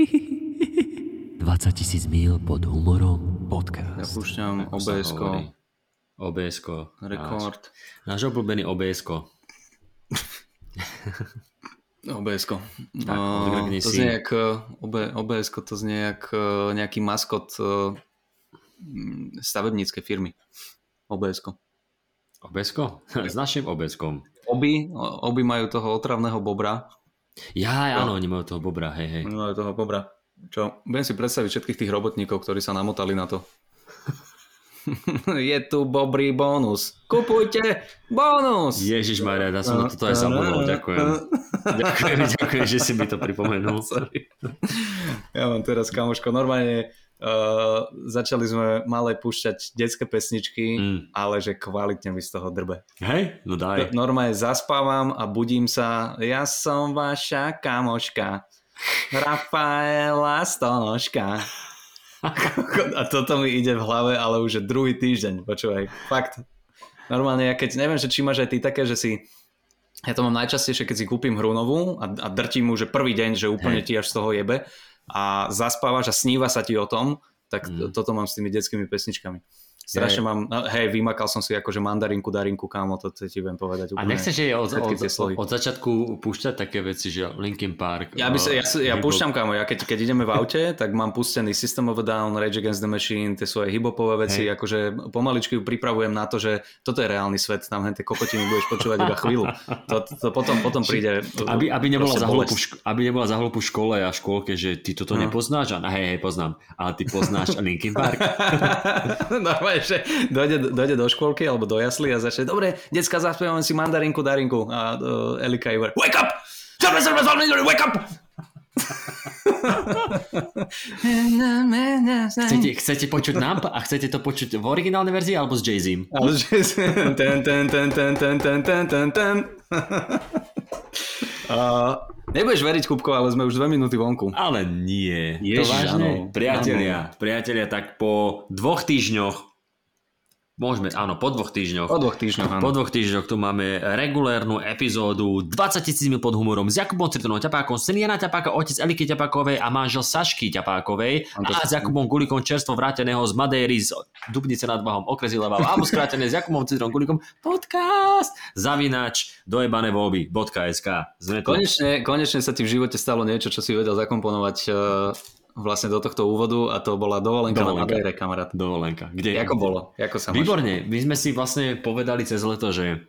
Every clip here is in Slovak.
20 tisíc mil pod humorom podcast. Ja púšťam obs. OBS-ko. rekord. Náš, náš obľúbený OBS-ko. obs Tak, odgrkni to znie jak obs to znie jak nejaký maskot eh, mm, stavebníckej firmy. obs OBS-ko? S našim OBS-kom. Oby, oby majú toho otravného bobra. Ja, áno, oni majú toho bobra, hej, hej. Majú toho bobra. Čo? Budem si predstaviť všetkých tých robotníkov, ktorí sa namotali na to. Je tu bobrý bonus. Kupujte bonus! Ježiš Maria, ja som na toto aj zabudol, ďakujem. Ďakujem, ďakujem, že si mi to pripomenul. Sorry. Ja mám teraz, kamoško, normálne uh, začali sme malé púšťať detské pesničky, Mm. ale že kvalitne mi z toho drbe. Hej, no daj. Normálne zaspávam a budím sa, ja som vaša kamoška, Rafaela Stonožka. A toto mi ide v hlave, ale už je druhý týždeň, počúvaj, fakt. Normálne, ja keď, neviem, že či máš aj ty také, že si, ja to mám najčastejšie, keď si kúpim hru novú a, a drtím mu, že prvý deň, že úplne Hej. ti až z toho jebe a zaspávaš a sníva sa ti o tom, tak Mm. toto mám s tými detskými pesničkami. Strašne mám, no, hej, vymakal som si akože mandarinku, darinku, kámo, to ti viem povedať A úplne. nechceš jej od, od, od začiatku púšťať také veci, že Linkin Park. Ja, by sa, ja, ja púšťam, kámo, ja keď, keď ideme v aute, tak mám pustený System of a Down, Rage Against the Machine, tie svoje hipopové veci, Hej. akože pomaličky ju pripravujem na to, že toto je reálny svet, tam hen tie kokotiny budeš počúvať iba chvíľu. To, to, to potom, potom príde Aby, aby, nebola za hlupu, aby nebola za hlupu škole a škôlke, že ty toto No. nepoznáš? A hej, hej, poznám. Ale ty poznáš Linkin Park. Normálne, že dojde, dojde do škôlky alebo do jasly a začne, dobre, decka, zaspievame si mandarinku, darinku a uh, Elika Iver, wake up! Wake up! Chcete, chcete počuť nám a chcete to počuť v originálnej verzii alebo s Jay-Z? Ale že ten, ten, ten, ten, ten, ten, ten, ten, ten. Uh, nebudeš veriť, Kupko, ale sme už dve minúty vonku. Ale nie. Ježiš, to vážne? áno. Priatelia, priatelia, tak po dvoch týždňoch Môžeme, áno, po dvoch týždňoch. Po dvoch týždňoch, áno. Po dvoch týždňoch tu máme regulérnu epizódu 20 tisíc mil pod humorom s Jakubom Citronom Ťapákom, syn Jana Ťapáka, otec Eliky Ťapákovej a manžel Sašky Ťapákovej a s Jakubom Gulikom čerstvo vráteného z Madéry z Dubnice nad Váhom okresy Levava alebo skrátené s Jakubom Citronom Gulikom podcast zavinač dojebané voľby.sk. Konečne, konečne sa ti v živote stalo niečo, čo si vedel zakomponovať uh, vlastne do tohto úvodu a to bola dovolenka, Dovolenka. na Madeire, kamarát. Dovolenka. Kde, Ako bolo? Ako sa máš? Výborne, my sme si vlastne povedali cez leto, že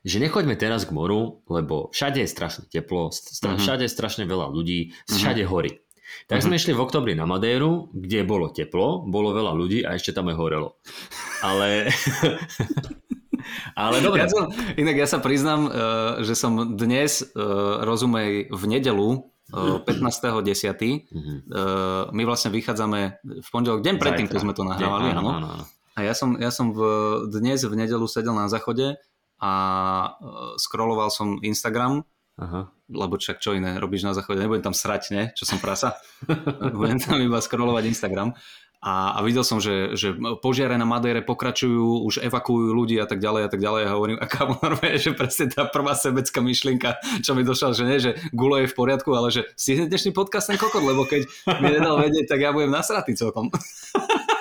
že nechoďme teraz k moru, lebo všade je strašne teplo, stra- Mhm. všade je strašne veľa ľudí, všade hory. Tak sme išli v oktobri na Madéru, kde bolo teplo, bolo veľa ľudí a ešte tam aj horelo. Ale... Ale dobre. Ja som, inak ja sa priznám, uh, že som dnes, uh, rozumej, v nedelu, 15.10. Mhm. Uh, my vlastne vychádzame v pondelok, deň predtým, keď sme to nahrávali, áno, áno. áno, áno. A ja som, ja som v, dnes v nedelu sedel na záchode a uh, scrolloval som Instagram, Aha. lebo čak čo iné robíš na záchode, nebudem tam srať, ne? Čo som prasa? budem tam iba scrollovať Instagram. A, a videl som, že, že požiare na Madére pokračujú, už evakuujú ľudí a tak ďalej a tak ďalej a hovorím, a kámo, normálne, že presne tá prvá sebecká myšlienka, čo mi došla, že nie, že gulo je v poriadku, ale že si dnešný podcast ten kokot, lebo keď mi nedal vedieť, tak ja budem nasratý celkom.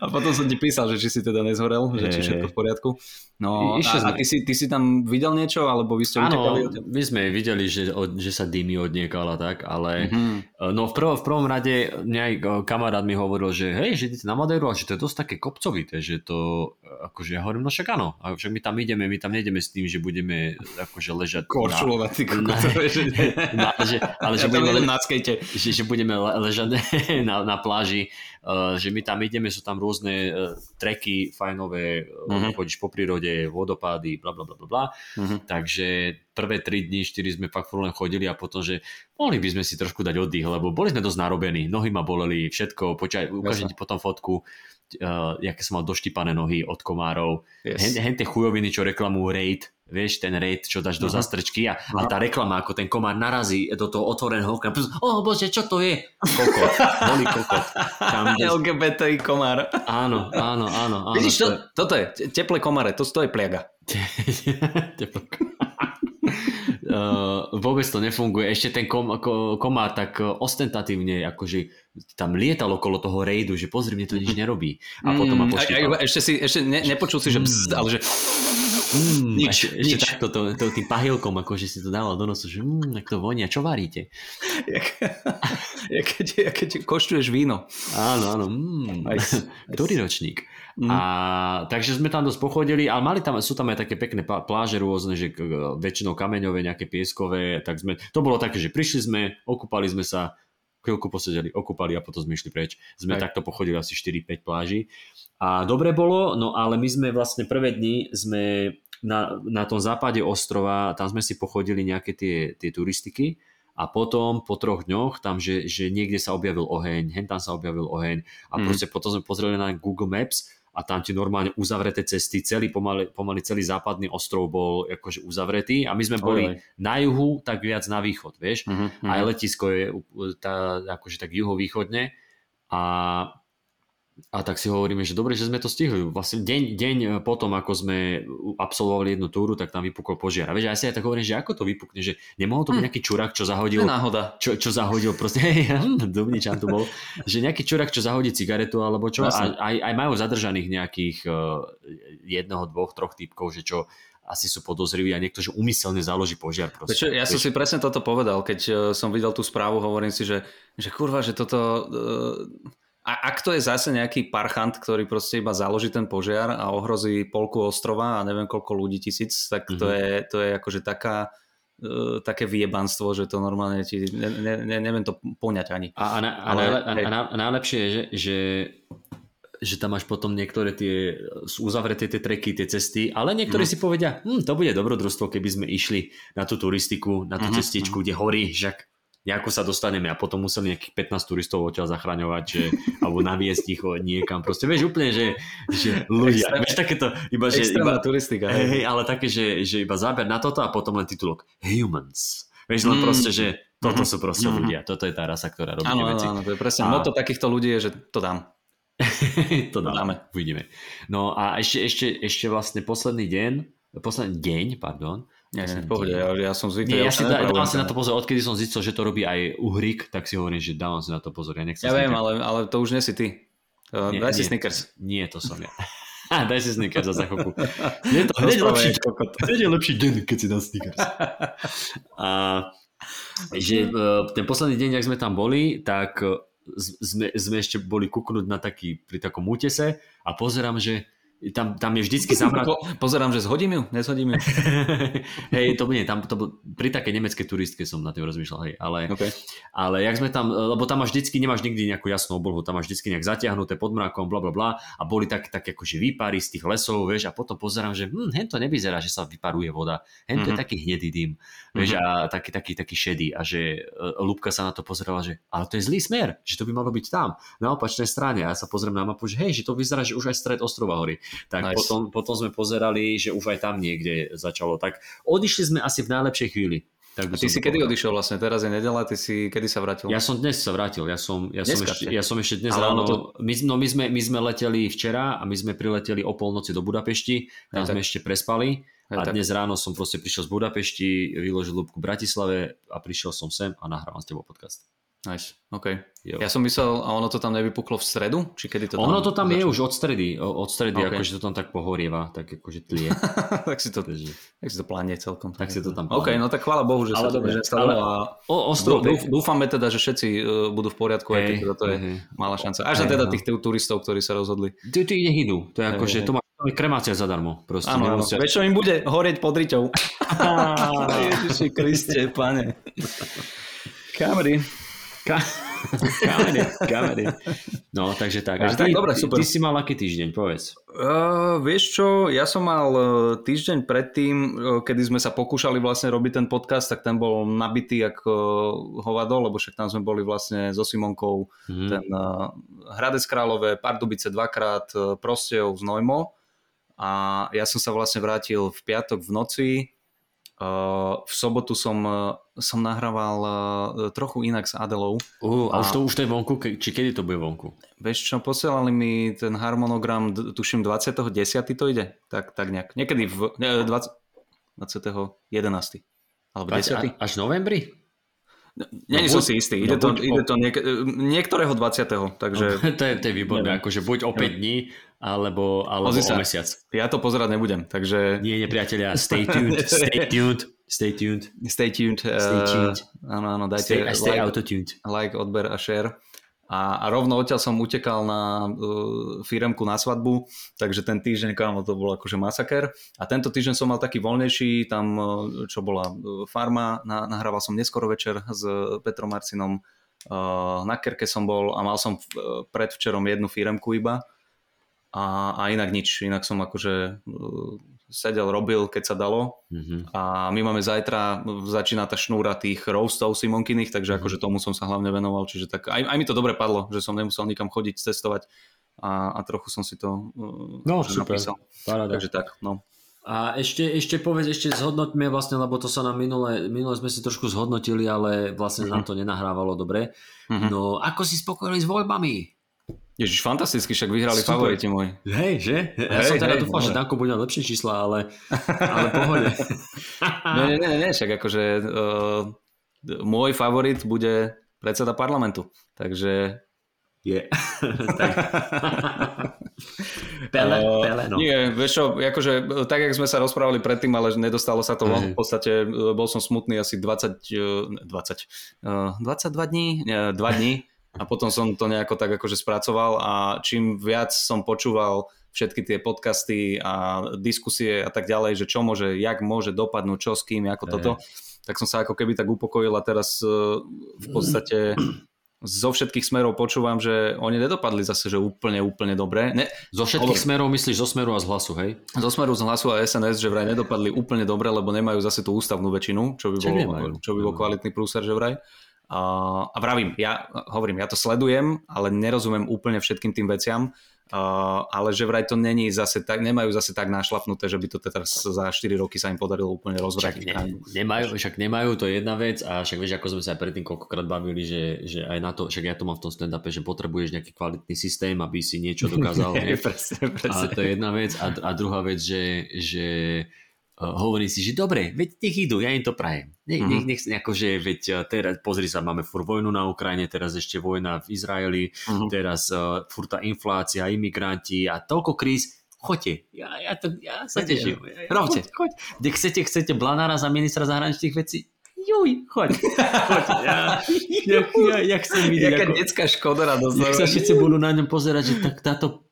A potom som ti písal, že či si teda nezhorel, že či všetko v poriadku. No Išli a, a ty, si, ty si tam videl niečo, alebo vy ste? Áno, my sme videli, že, od, že sa dymí odniekal a tak, ale Mhm. no v, prvom, v prvom rade e, kamarát mi hovoril, že hej, že idete na Madeiru a že to je dosť také kopcovité, že to, e, akože ja hovorím, no však áno, a však my tam ideme, my tam nejdeme s tým, že budeme akože ležať Korčulovať, ty kokot, na, to vieš, že na, že, ale Ja budeme, na skate. že, že budeme le, ležať na, na pláži, uh, že my tam ideme, sú tam rôzne uh, treky fajnové, Mhm. chodíš po prírode, vodopády, bla bla bla bla. Mhm. Takže prvé 3 dní, 4 sme fakt len chodili a potom, že mohli by sme si trošku dať oddych, lebo boli sme dosť narobení, nohy ma boleli, všetko, počkaj, ukážem ti potom fotku, uh, jaké som mal doštípané nohy od komárov, Yes. hen, hen tie chujoviny, čo reklamujú Raid, vieš, ten Raid, čo dáš do Aha. zastrčky a, a tá reklama, ako ten komár narazí do toho otvoreného okna, o bože, čo to je? Kokot, holý kokot. Tam, kde... LGBTI komár. Áno, áno, áno. áno Vidíš, to, to, toto je te- teplé komáre, to, to je pliaga. Teplo. Uh, vôbec to nefunguje. Ešte ten kom, ko, komár tak ostentatívne akože tam lietal okolo toho rejdu, že pozri, mne to nič nerobí. A potom ma poštípal. Ešte, si, ešte ne, nepočul si, že bzz, ale že mm, nič, ešte, nič. ešte takto to, to, tým pahilkom, akože si to dával do nosu, že mm, ak to vonia, čo varíte? Jak, jak, keď, jak keď koštuješ víno. Áno, áno. Mm, ktorý ročník? Mm. A, takže sme tam dosť pochodili, ale mali tam, sú tam aj také pekné pláže rôzne, že väčšinou kameňové, nejaké pieskové, tak sme, to bolo také, že prišli sme, okúpali sme sa, chvíľku posedeli, okúpali a potom sme išli preč. Sme aj. takto pochodili asi 4-5 pláží. A dobre bolo, no ale my sme vlastne prvé dni sme na, na tom západe ostrova, tam sme si pochodili nejaké tie, tie turistiky a potom po troch dňoch tam, že, že niekde sa objavil oheň, hen tam sa objavil oheň a mm. proste potom sme pozreli na Google Maps a tam ti normálne uzavreté cesty, celý pomaly, pomaly celý západný ostrov bol akože uzavretý a my sme boli Ojej. na juhu, tak viac na východ, vieš. Uh-huh, uh-huh. Aj letisko je tá, akože tak juhovýchodne a a tak si hovoríme, že dobre, že sme to stihli. Vlastne deň, deň potom, ako sme absolvovali jednu túru, tak tam vypukol požiar. A vieš, ja si aj tak hovorím, že ako to vypukne, že nemohol to byť hm. nejaký čurak, čo zahodil... náhoda. Čo, čo zahodil proste, hej, Dubničan tu bol, že nejaký čurak, čo zahodí cigaretu alebo čo. A aj, aj majú zadržaných nejakých uh, jednoho, dvoch, troch typkov, že čo asi sú podozriví a niekto, že umyselne založí požiar. Proste. Čo, ja som si presne toto povedal, keď uh, som videl tú správu, hovorím si, že, že kurva, že toto... Uh, a ak to je zase nejaký parchant, ktorý proste iba založí ten požiar a ohrozí polku ostrova a neviem koľko ľudí tisíc, tak to, mm-hmm. je, to je akože taká, uh, také vyjebanstvo, že to normálne ti, ne, ne, neviem to poňať ani. A, a, na, a, Ale, a, a, a, a najlepšie je, že, že že tam máš potom niektoré tie, sú uzavreté tie treky, tie cesty, ale niektorí no. si povedia, hm, to bude dobrodružstvo, keby sme išli na tú turistiku, na tú uh-huh, cestičku, uh-huh. kde horí, žak nejako sa dostaneme a potom museli nejakých 15 turistov odtiaľ zachraňovať, že, alebo naviesť ich niekam. Proste vieš úplne, že, že ľudia, Extrém, vieš takéto, iba, že, iba, turistika. Hej, hej, ale také, že, že iba záber na toto a potom len titulok Humans. Vieš, len mm. proste, že toto mm. sú proste mm. ľudia. Toto je tá rasa, ktorá robí áno, veci. Áno, to je presne. A... Moto takýchto ľudí je, že to dám. to dáme. Uvidíme. No a ešte, ešte, ešte vlastne posledný deň, posledný deň, pardon, nie, pohode, ja, ja som zvykol. Nie, ja, ja si dá, dávam si na to pozor, odkedy som zistil, že to robí aj Uhrik, tak si hovorím, že dávam si na to pozor. Ja, nechcem ja viem, ale, ale to už nie si ty. Uh, nie, daj si nie, Snickers. Nie, to som ja. daj si Snickers za chvíľku. Je to hneď lepší, hneď je lepší deň, keď si dá Snickers. A, že uh, ten posledný deň, ak sme tam boli, tak uh, sme, sme ešte boli kuknúť na taký, pri takom útese a pozerám, že tam, tam je vždycky zamrak... Po, pozerám, že zhodím ju, nezhodím ju. hej, to nie, tam to pri takej nemeckej turistke som na tým rozmýšľal, hej, ale, okay. ale jak sme tam, lebo tam máš vždycky, nemáš nikdy nejakú jasnú oblohu, tam máš vždycky nejak zatiahnuté pod mrakom, bla bla bla a boli tak, tak akože výpary z tých lesov, vieš, a potom pozerám, že hm, hen to nevyzerá, že sa vyparuje voda, hen to mm-hmm. je mhm. taký hnedý dým, vieš, mm-hmm. a taký, taký, taký šedý a že uh, Lúbka sa na to pozerala, že ale to je zlý smer, že to by malo byť tam, na opačnej strane a ja sa pozriem na mapu, že hej, že to vyzerá, že už aj stred ostrova horí tak nice. potom, potom sme pozerali, že už aj tam niekde začalo. Tak odišli sme asi v najlepšej chvíli. Tak a ty si kedy odišiel vlastne? Teraz je nedela, ty si kedy sa vrátil? Ja som dnes sa vrátil, ja som, ja som, ešte, ja som ešte dnes Ale ráno, to... my, no my, sme, my sme leteli včera a my sme prileteli o polnoci do Budapešti, tam aj sme tak. ešte prespali aj a tak. dnes ráno som proste prišiel z Budapešti, vyložil lúbku v Bratislave a prišiel som sem a nahrávam s tebou podcast. Nice, OK. Jo. Ja som myslel, a ono to tam nevypuklo v stredu? Či kedy to tam ono to tam začalo? je už od stredy, od stredy, okay. akože to tam tak pohorieva, tak akože tlie. tak, si to, tak si to plánie celkom. Tak si to tam plánie. OK, no tak chvála Bohu, že ale sa, dobre, že sa ale, o, ostrov, dúf, dúfame teda, že všetci uh, budú v poriadku, hey, aj keď teda to je hey, malá šanca. Až hey, teda no. tých turistov, ktorí sa rozhodli. Tí, tí nech idú, to je akože, hey. to má kremácia zadarmo. Proste, áno, áno. Vieš, čo im bude? Horieť pod riťou. Ježiši Kriste, pane. Kamery. Ka- kamene, kamene. No, takže tak. Takže ty, tak, dobre, super. Ty si mal aký týždeň, povedz. Uh, vieš čo, ja som mal týždeň predtým, kedy sme sa pokúšali vlastne robiť ten podcast, tak ten bol nabitý ako hovado, lebo však tam sme boli vlastne so Simonkou mm-hmm. ten uh, Hradec Králové, Pardubice dvakrát, Prostejov, Znojmo. A ja som sa vlastne vrátil v piatok v noci, v sobotu som, som nahrával trochu inak s Adelou. Uh, a, a už to, už to je vonku? Či kedy to bude vonku? Vieš čo, posielali mi ten harmonogram, tuším 20.10. to ide? Tak, tak nejak. Niekedy v... Ne, 20, 20. 11. alebo Až, 10. až novembri? Není No som si istý, no ide to, buď ide to niek- niektorého 20. Takže to, je, to je výborné, Neviem. akože buď o 5 dní, alebo, alebo Pozri o sa. mesiac. ja to pozerať nebudem, takže Nie, nepriatelia, stay tuned, stay tuned, stay tuned, stay tuned. Stay eh, tuned. Áno, áno, stay, dajte stay like, auto-tuned. like, odber a share. A, a rovno odtiaľ som utekal na uh, firemku na svadbu, takže ten týždeň, kámo, to bol akože masaker. A tento týždeň som mal taký voľnejší, tam, uh, čo bola uh, farma, na, nahrával som neskoro večer s Petrom Marcinom, uh, na Kerke som bol a mal som uh, predvčerom jednu firemku iba. A, a inak nič, inak som akože uh, sedel, robil, keď sa dalo. Mhm. A my máme zajtra, začína tá šnúra tých roastov Simonkyných, takže akože tomu som sa hlavne venoval, čiže tak aj, aj mi to dobre padlo, že som nemusel nikam chodiť, cestovať a, a trochu som si to uh, No, super. napísal. Paráda. Takže tak, no. A ešte, ešte povedz, ešte zhodnoťme vlastne, lebo to sa nám minule, minule sme si trošku zhodnotili, ale vlastne nám to nenahrávalo dobre. Mhm. No, ako si spokojili s voľbami? Ježiš, fantasticky, však vyhrali Super. favoriti môj. Hej, že? Ja Hej, som teda hej, dúfal, že. Danko bude lepšie čísla, ale, ale pohode. Nie, nie, nie, nie, však akože uh, môj favorit bude predseda parlamentu, takže Je. Pele, Eh, pele, no. Nie, vieš čo, akože, tak, jak sme sa rozprávali predtým, ale nedostalo sa to von. V podstate e, bol som smutný asi 20, e, 20, e, 22 dní, nie, 2 dní a potom som to nejako tak akože spracoval a čím viac som počúval všetky tie podcasty a diskusie a tak ďalej, že čo môže, jak môže dopadnúť, čo s kým, ako toto, tak som sa ako keby tak upokojil a teraz e, v podstate zo všetkých smerov počúvam, že oni nedopadli zase, že úplne, úplne dobre. Ne, Zo všetkých Hovor. smerov myslíš zo smeru a z hlasu, hej? zo Smeru z hlasu a SNS, že vraj nedopadli úplne dobre, lebo nemajú zase tú ústavnú väčšinu, čo by Čo bol, nemajú. čo by bol kvalitný prúser, že vraj. A, a vravím, ja hovorím, ja to sledujem, ale nerozumiem úplne všetkým tým veciam, a, ale že vraj to není zase tak, nemajú zase tak našlapnuté, že by to teraz za 4 roky sa im podarilo úplne Však, rozvratiť. ne, krajinu. nemajú, však nemajú, to je jedna vec a však vieš, ako sme sa aj predtým koľkokrát bavili, že, že aj na to, však ja to mám v tom stand-upe, že potrebuješ nejaký kvalitný systém, aby si niečo dokázal. Nie, nie? presne, A presne. to je jedna vec. A, a druhá vec, že, že uh, hovorí si, že dobre, veď nech idú, ja im to prajem. Nech, Mhm. nech, nech, akože, veď uh, teraz, pozri sa, máme fur vojnu na Ukrajine, teraz ešte vojna v Izraeli, Mhm. teraz uh, fur tá inflácia, imigranti a toľko kríz. Choďte, ja, ja, to, ja sa teším. Ja, ja, robte. Choď, choď. Kde chcete, chcete Blanára za ministra zahraničných vecí? Juj, choď. choď. Ja, ja, ja, ja chcem vidieť, Jaká ako, detská škoda na jak sa všetci budú na ňom pozerať, že tak táto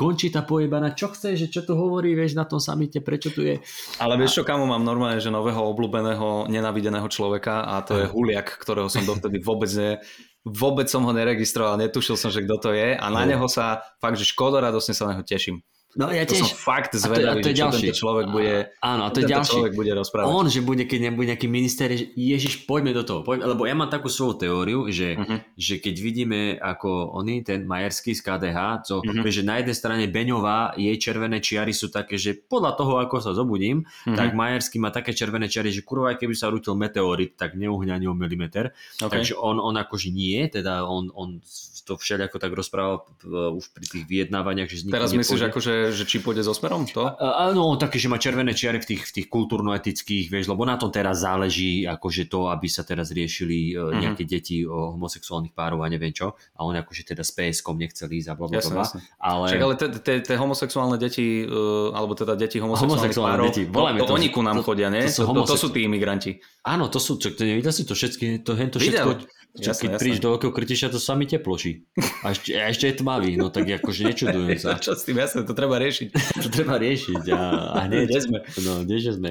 končí tá pojebaná, čo chce, že čo tu hovorí, vieš, na tom samite, prečo tu je. Ale vieš čo, kamo mám normálne, že nového obľúbeného, nenavideného človeka a to je Huliak, ktorého som dovtedy vôbec ne, vôbec som ho neregistroval, netušil som, že kto to je a na neho sa fakt, že škoda radosne sa na neho teším. No ja To som fakt a to a zvedavý, to je ďalší. tento človek bude, áno, a to je ďalší. človek bude rozprávať. On, že bude, keď nebude nejaký minister, že Ježiš, poďme do toho. Poďme, lebo ja mám takú svoju teóriu, že, Mhm. že keď vidíme ako oni, ten Majerský z KDH, Mhm. vieš, že na jednej strane Beňová, jej červené čiary sú také, že podľa toho, ako sa zobudím, Mhm. tak Majerský má také červené čiary, že kurva, keby sa rútil meteorit, tak neuhňa ani o milimeter. OK. Takže on, on akože nie, teda on, on to všelijako tak rozprával uh, už pri tých vyjednávaniach, že Teraz myslíš, akože, že či pôjde so smerom? To? Áno, on taký, že má červené čiary v tých, v tých kultúrno-etických, vieš, lebo na tom teraz záleží, akože to, aby sa teraz riešili Mhm. nejaké deti o homosexuálnych párov a neviem čo. A on akože teda s PSK nechcel ísť a bla bla Jasné, bla. jasné. Ale, Však ale tie homosexuálne deti, uh, alebo teda deti homosexuálnych párov, deti, to, to, to- oni ku nám to- chodia, nie? to sú To, to, to tí imigranti. áno, to sú, čo, to nevidel si to všetky, to, Videl. všetko, čo, Jasné, keď jasné. prídeš do veľkého krytiša, to sami teploší. A ešte, a ešte je tmavý, no tak akože nečudujem sa. Čo s tým jasné, to treba riešiť. To treba riešiť a, a hneď. Kde sme? No, kdeže sme.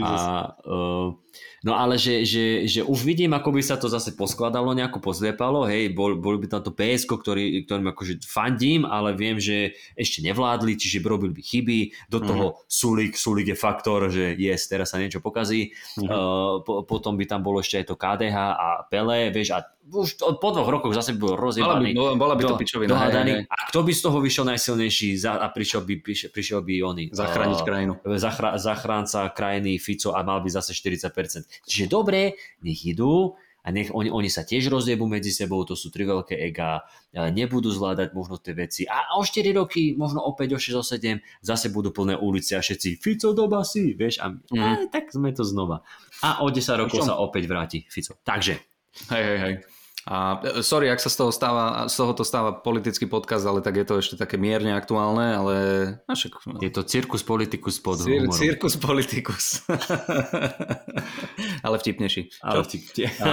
A, uh, no ale že, že, že už vidím, ako by sa to zase poskladalo, nejako pozliepalo, hej, bol, bol by tam to PSK, ktorý, ktorým akože fandím, ale viem, že ešte nevládli, čiže robili by chyby, do toho Sulik, Sulik je faktor, že yes, teraz sa niečo pokazí, Mhm. uh, po, potom by tam bolo ešte aj to KDH a Pele, vieš, a už to- po dvoch rokoch zase bol Bola by, rozjebaný. bola, by to do- pičovina. hej, hej. A kto by z toho vyšiel najsilnejší za, a prišiel by, prišiel, prišiel by oni? Zachrániť Uh, krajinu. zachra- zachránca krajiny Fico a mal by zase 40%. Čiže dobre, nech idú a nech oni, oni sa tiež rozjebú medzi sebou, to sú tri veľké ega, nebudú zvládať možno tie veci a o 4 roky, možno opäť o 6, o 7, zase budú plné ulice a všetci Fico do basy, vieš, a, mm. a tak sme to znova. A o 10 rokov sa opäť vráti Fico. Takže. Hej, hej, hej. A e, sorry, ak sa z toho stáva, z toho to stáva politický podkaz, ale tak je to ešte také mierne aktuálne, ale... A však, no. Je to cirkus politikus pod Cir- humorom. Cirkus politikus. ale vtipnejší. Ale vtipne. A,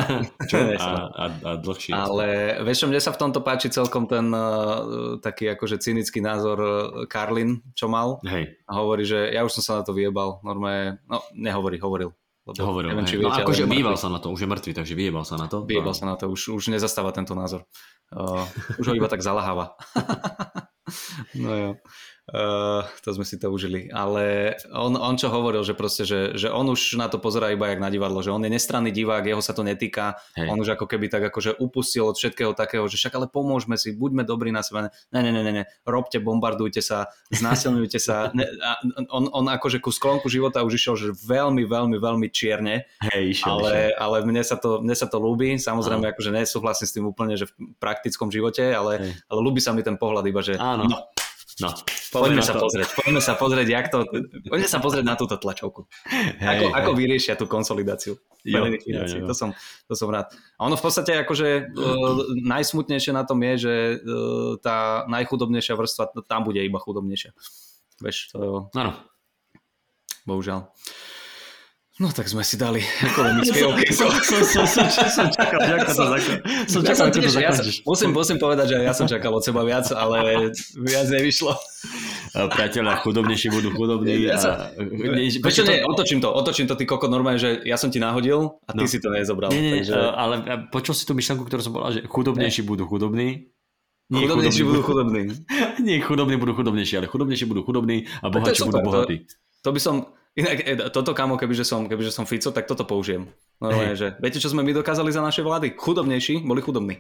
čo? a, a, a dlhší. Ale vieš mne sa v tomto páči celkom ten uh, taký akože cynický názor Karlin, čo mal. Hej. A hovorí, že ja už som sa na to vyjebal. Normálne, no nehovorí, hovoril lebo Hovoril, neviem, či no viete, no akože vyjebal sa na to, už je mŕtvý, takže vyjebal sa na to. Vyjebal no. sa na to, už, už nezastáva tento názor. Uh, už ho iba tak zalaháva. no jo. Uh, to sme si to užili. Ale on, on čo hovoril, že proste, že, že on už na to pozerá iba jak na divadlo, že on je nestranný divák, jeho sa to netýka, Hej. on už ako keby tak akože upustil od všetkého takého, že však ale pomôžme si, buďme dobrí na sebe. Ne, ne, ne, ne, ne. robte, bombardujte sa, znásilňujte sa. Ne, a on, on akože ku sklonku života už išiel, že veľmi, veľmi, veľmi čierne, Hej, išiel, ale, išiel. ale mne sa to, mne sa to ľúbi, samozrejme, akože nesúhlasím s tým úplne, že v praktickom živote, ale, ale ľúbi sa mi ten pohľad iba, že Áno. no, No, poďme sa to. pozrieť, poďme sa pozrieť, jak to, poďme sa pozrieť na túto tlačovku. Hej, ako, hej. ako vyriešia tú konsolidáciu. Jo, jo, jo. To, som, to som rád. A ono v podstate akože uh, najsmutnejšie na tom je, že uh, tá najchudobnejšia vrstva, tam bude iba chudobnejšia. Vieš, to... Áno. Bohužiaľ. No tak sme si dali ekonomické okienko. Som, som, som, som čakal, ako to Som čakal, ako to zakončíš. musím, musím povedať, že ja som čakal od seba viac, ale viac nevyšlo. Priatelia, chudobnejší budú chudobní. Ja sa... Prečo nie, otočím to, otočím to, ty koko, normálne, že ja som ti nahodil a ty no. si to nezobral. Nie, nie, takže... ale počul si tú myšlenku, ktorú som povedal, že chudobnejší budú chudobní, nie chudobnejší budú chudobní. Nie chudobní budú chudobnejší, ale chudobnejší budú chudobní a bohatší budú bohatí. To, to by som, Inak e, toto kamo, kebyže som, kebyže som Fico, tak toto použijem. Normálne, že viete, čo sme my dokázali za naše vlády? Chudobnejší boli chudobní.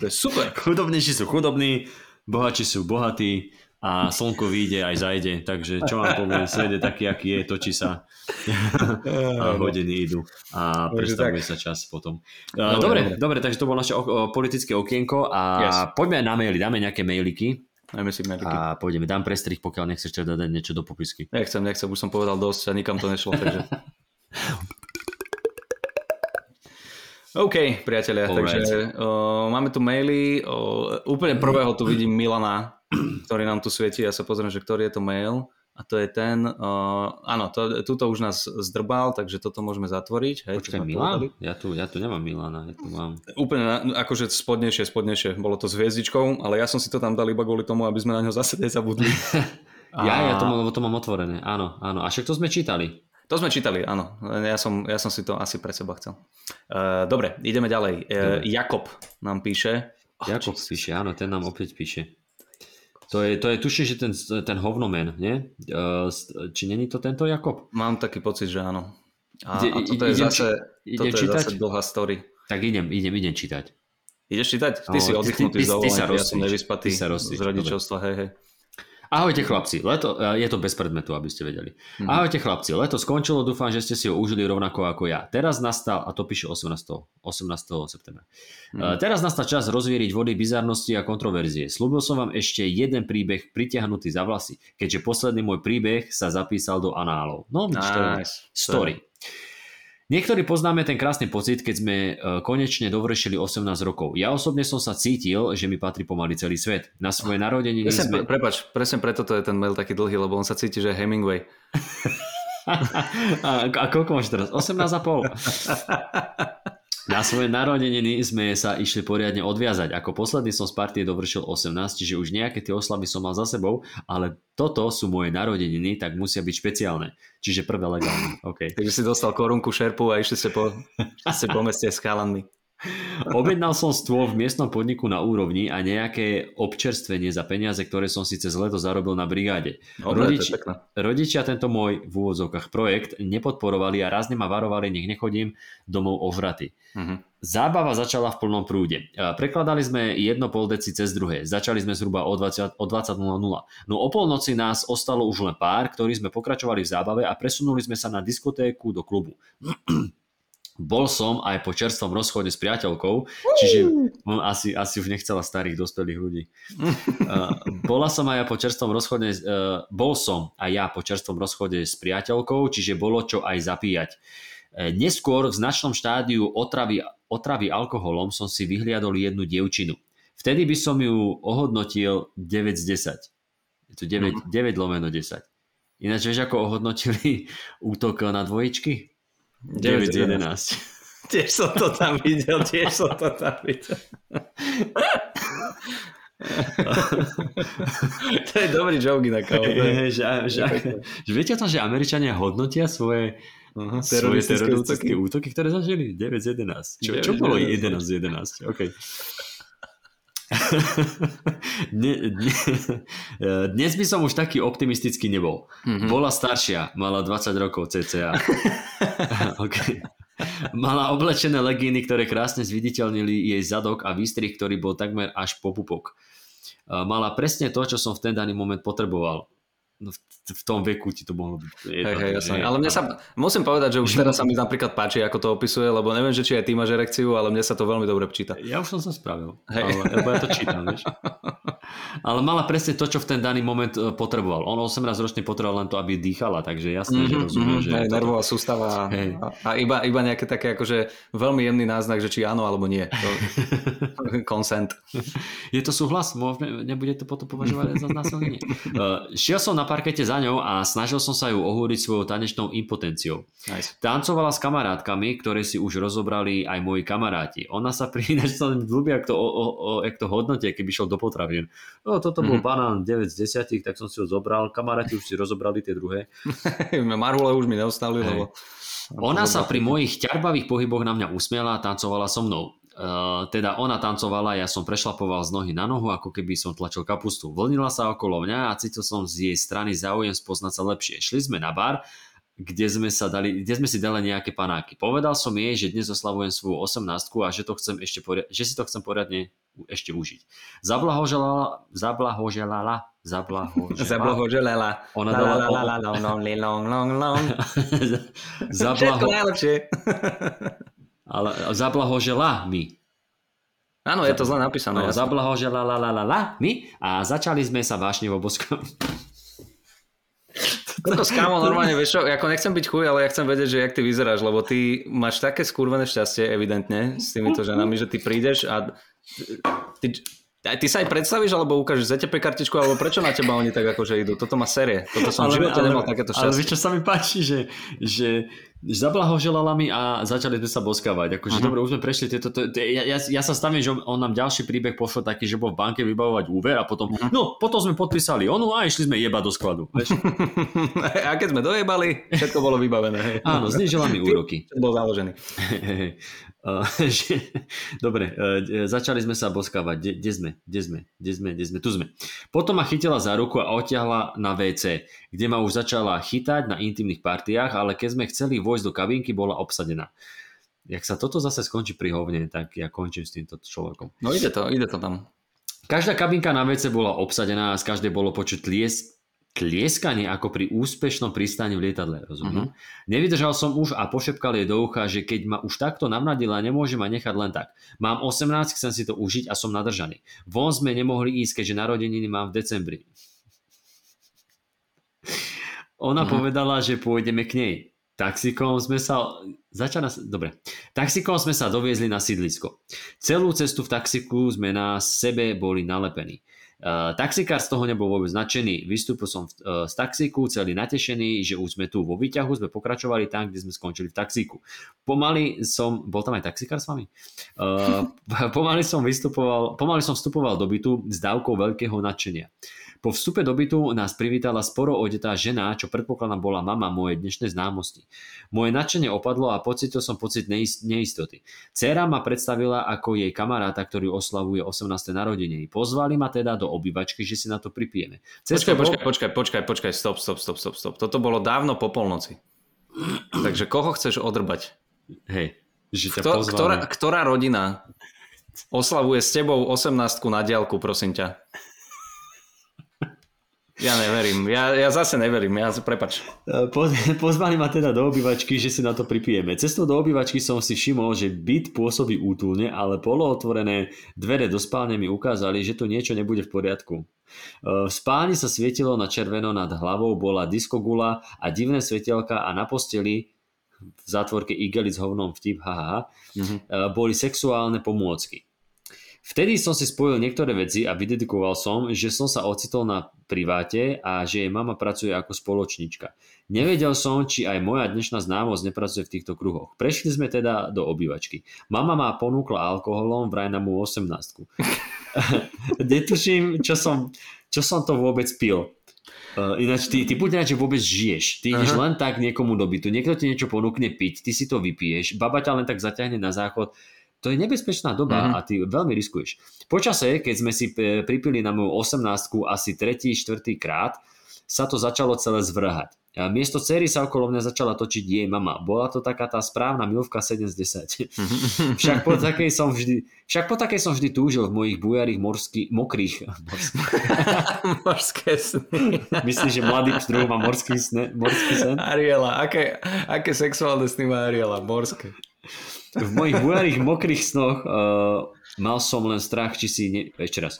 To je super. Chudobnejší sú chudobní, bohatší sú bohatí a slnko vyjde aj zajde, takže čo vám poviem, svet je taký, aký je, točí sa a hodiny idú a predstavuje sa čas potom. Dobre, dobre, dobre, takže to bolo naše politické okienko a yes. poďme na maily, dáme nejaké mailiky. Najmä si mediky. A pôjdeme, dám prestrih, pokiaľ nechceš teda dať niečo do popisky. Nechcem, nechcem, už som povedal dosť a nikam to nešlo, takže... OK, priatelia, All takže right. uh, máme tu maily. Uh, úplne prvého tu vidím Milana, ktorý nám tu svieti. Ja sa pozriem, že ktorý je to mail a to je ten, uh, áno, to, tuto už nás zdrbal, takže toto môžeme zatvoriť. Hej, Počkaj, Milan? Ja tu, ja tu nemám Milana, ja tu mám... Úplne, akože spodnejšie, spodnejšie, bolo to s hviezdičkou, ale ja som si to tam dal iba kvôli tomu, aby sme na ňo zase nezabudli. A... Ja, ja to, lebo to mám otvorené, áno, áno. A však to sme čítali. To sme čítali, áno. Ja som, ja som si to asi pre seba chcel. Uh, dobre, ideme ďalej. Uh, Jakob nám píše. Oh, Jakob Jesus. píše, áno, ten nám opäť píše. To je, to je tuším, že ten, ten hovnomen, nie? Či není to tento Jakob? Mám taký pocit, že áno. A, Ide, a toto je, zase, toto je čítať? zase dlhá story. Tak idem, idem, idem čítať. Ideš čítať? Ty no, si oddychnutý z dovolenky, ja som nevyspatý z rodičovstva, hej, hej. Ahojte chlapci, leto, e, je to bez predmetu, aby ste vedeli. Mm-hmm. Ahojte chlapci, leto skončilo, dúfam, že ste si ho užili rovnako ako ja. Teraz nastal, a to píše 18. 18. septembra. Mm-hmm. Teraz nastal čas rozvieriť vody bizarnosti a kontroverzie. Slúbil som vám ešte jeden príbeh pritiahnutý za vlasy, keďže posledný môj príbeh sa zapísal do análov. No, nice. story. Niektorí poznáme ten krásny pocit, keď sme e, konečne dovršili 18 rokov. Ja osobne som sa cítil, že mi patrí pomaly celý svet. Na svoje narodeniny presne, sme... Prepač, presne preto to je ten mail taký dlhý, lebo on sa cíti, že Hemingway. a, a koľko máš teraz? 18,5. Na svoje narodeniny sme sa išli poriadne odviazať. Ako posledný som z partie dovršil 18, čiže už nejaké tie oslavy som mal za sebou, ale toto sú moje narodeniny, tak musia byť špeciálne. Čiže prvé legálne. Okay. Takže si dostal korunku šerpu a išli ste po, po meste s chalanmi. Objednal som stôl v miestnom podniku na úrovni a nejaké občerstvenie za peniaze, ktoré som si cez leto zarobil na brigáde. No, Rodič, rodičia tento môj v úvodzovkách projekt nepodporovali a rázne ma varovali, nech nechodím domov o vraty. Uh-huh. Zábava začala v plnom prúde. Prekladali sme jedno pol deci cez druhé. Začali sme zhruba o 20.00. O 20 no o polnoci nás ostalo už len pár, ktorí sme pokračovali v zábave a presunuli sme sa na diskotéku do klubu. Bol som aj po čerstvom rozchode s priateľkou, čiže asi, asi už nechcela starých dospelých ľudí. Uh, bola som aj ja po čerstvom rozchode, uh, bol som aj ja po čerstvom rozchode s priateľkou, čiže bolo čo aj zapíjať. Uh, neskôr v značnom štádiu otravy, otravy alkoholom som si vyhliadol jednu dievčinu. Vtedy by som ju ohodnotil 9 z 10. Je to 9, mm. 9 lomeno 10. Ináč vieš, ako ohodnotili útok na dvojičky? 9 z 11. Tiež som to tam videl, tiež som to tam videl. to je dobrý joke na kávu. že, že, že, viete o tom, že Američania hodnotia svoje, uh-huh, svoje teroristické útoky? útoky, ktoré zažili? 9 z 11. Čo, 9 čo bolo 11 z 11? Okay. Dnes by som už taký optimistický nebol. Mm-hmm. Bola staršia, mala 20 rokov cca. okay. Mala oblečené legíny, ktoré krásne zviditeľnili jej zadok a výstrih, ktorý bol takmer až po pupok. Mala presne to, čo som v ten daný moment potreboval v, v tom veku ti to mohlo byť. Hej, hej, jasne. Ale mne sa, musím povedať, že už teraz sa mi napríklad páči, ako to opisuje, lebo neviem, že či aj ty máš erekciu, ale mne sa to veľmi dobre číta. Ja už som sa spravil, hej. Ale, lebo ja to čítam, vieš. Ale mala presne to, čo v ten daný moment e, potreboval. On 18 ročne potreboval len to, aby dýchala, takže jasne, mm-hmm, že mhm, rozumiem. Mm-hmm, že hej, nervová sústava hej. a, iba, iba nejaké také akože veľmi jemný náznak, že či áno alebo nie. To, consent. Je to súhlas? Môžeme, nebude to potom považovať za násilnenie. Uh, šiel som na parkete za ňou a snažil som sa ju ohúriť svojou tanečnou impotenciou. Nice. Tancovala s kamarátkami, ktoré si už rozobrali aj moji kamaráti. Ona sa pri sa ľúbi, ak to, o, o, o, jak to hodnotie, keby šiel do potravín. No, toto bol mm-hmm. banán 9 z 10, tak som si ho zobral. Kamaráti už si rozobrali tie druhé. Marhule už mi neostali, lebo... Ona sa pri mojich ťarbavých pohyboch na mňa usmiela a tancovala so mnou. Uh, teda ona tancovala, ja som prešlapoval z nohy na nohu, ako keby som tlačil kapustu. Vlnila sa okolo mňa a cítil som z jej strany záujem spoznať sa lepšie. Šli sme na bar, kde sme, sa dali, kde sme si dali nejaké panáky. Povedal som jej, že dnes oslavujem svoju 18 a že, to chcem ešte poriadne, že si to chcem poriadne ešte užiť. Zablahoželala, zablahoželala, zablahoželala. Zablahoželala. Ona dala... La, la, la, long, long, long, long. Zablaho... Všetko najlepšie. ale zablahožela mi. Áno, je to zle napísané. No, zablahožela la, la, la, la, mi a začali sme sa vášne boskom. Toto s kámo normálne, vieš čo, ako nechcem byť chuj, ale ja chcem vedieť, že jak ty vyzeráš, lebo ty máš také skurvené šťastie, evidentne, s týmito ženami, že ty prídeš a ty, ty sa aj predstavíš, alebo ukážeš ZTP kartičku, alebo prečo na teba oni tak akože idú? Toto má série. Toto som ale, v živote ale, nemal takéto šťastie. Ale vieš, čo sa mi páči, že, že zablahoželala mi a začali sme sa boskávať. Akože uh-huh. dobre, už sme prešli tieto, to, to, ja, ja, ja, sa stavím, že on, nám ďalší príbeh pošlo taký, že bol v banke vybavovať úver a potom, uh-huh. no, potom sme podpísali onu a išli sme jebať do skladu. a keď sme dojebali, všetko bolo vybavené. Áno, znižila mi úroky. bol založený. dobre, e, začali sme sa boskávať. Kde sme? Kde sme? Kde sme? Kde sme? Tu sme. Potom ma chytila za ruku a odtiahla na WC, kde ma už začala chytať na intimných partiách, ale keď sme chceli vojsť do kabinky, bola obsadená. Jak sa toto zase skončí pri hovne, tak ja končím s týmto človekom. No ide to, ide to tam. Každá kabinka na WC bola obsadená a z každej bolo počuť tlies, tlieskanie ako pri úspešnom pristáni v lietadle, rozumiem? Uh-huh. Nevydržal som už a pošepkal jej do ucha, že keď ma už takto navnadila, nemôže ma nechať len tak. Mám 18, chcem si to užiť a som nadržaný. Von sme nemohli ísť, keďže narodeniny mám v decembri. Ona uh-huh. povedala, že pôjdeme k nej. Taxikom sme sa... Začala... Dobre. Taxikom sme sa doviezli na sídlisko. Celú cestu v taxiku sme na sebe boli nalepení. Uh, taxikár z toho nebol vôbec značený. Vystúpil som uh, z taxíku, celý natešený, že už sme tu vo výťahu, sme pokračovali tam, kde sme skončili v taxíku. Pomaly som, bol tam aj taxikár s vami? Uh, pomaly som vystupoval, pomaly som vstupoval do bytu s dávkou veľkého nadšenia. Po vstupe do bytu nás privítala sporo odetá žena, čo predpokladám bola mama mojej dnešnej známosti. Moje nadšenie opadlo a pocitil som pocit neistoty. Cera ma predstavila ako jej kamaráta, ktorý oslavuje 18. narodeniny. Pozvali ma teda do obývačky, že si na to pripijeme. Počkaj, počkaj, počkaj, počkaj, počkaj, stop, stop, stop, stop, stop. Toto bolo dávno po polnoci. Takže koho chceš odrbať? Hej, že ťa Kto, ktorá, ktorá rodina oslavuje s tebou 18 na diálku, prosím ťa? Ja neverím, ja, ja zase neverím, ja prepač. Po, pozvali ma teda do obývačky, že si na to pripijeme. Cestou do obývačky som si všimol, že byt pôsobí útulne, ale polootvorené dvere do spálne mi ukázali, že tu niečo nebude v poriadku. E, v spálni sa svietilo na červeno nad hlavou, bola diskogula a divné svetelka a na posteli v zátvorke igelic hovnom vtip, haha, mm-hmm. boli sexuálne pomôcky. Vtedy som si spojil niektoré veci a vydedikoval som, že som sa ocitol na priváte a že jej mama pracuje ako spoločnička. Nevedel som, či aj moja dnešná známosť nepracuje v týchto kruhoch. Prešli sme teda do obývačky. Mama ma ponúkla alkoholom, vraj na mu 18. Netuším, čo som, čo som to vôbec pil. Uh, ináč ty, ty buď že vôbec žiješ. Ty ideš len tak niekomu do bytu, niekto ti niečo ponúkne piť, ty si to vypiješ, baba ťa len tak zaťahne na záchod to je nebezpečná doba mm-hmm. a ty veľmi riskuješ. Počase, keď sme si e, pripili na moju 18 asi tretí, štvrtý krát, sa to začalo celé zvrhať. A miesto cery sa okolo mňa začala točiť jej mama. Bola to taká tá správna milvka 7 z 10. však, po takej som vždy, však po takej som vždy túžil v mojich bujarých morských, mokrých. Morské sny. Myslíš, že mladý pštruh má morský, sne, morský sen? Ariela, aké, aké sexuálne sny má Ariela? Morské. V mojich bujarých mokrých snoch uh, mal som len strach, či si... Ne... Ešte raz.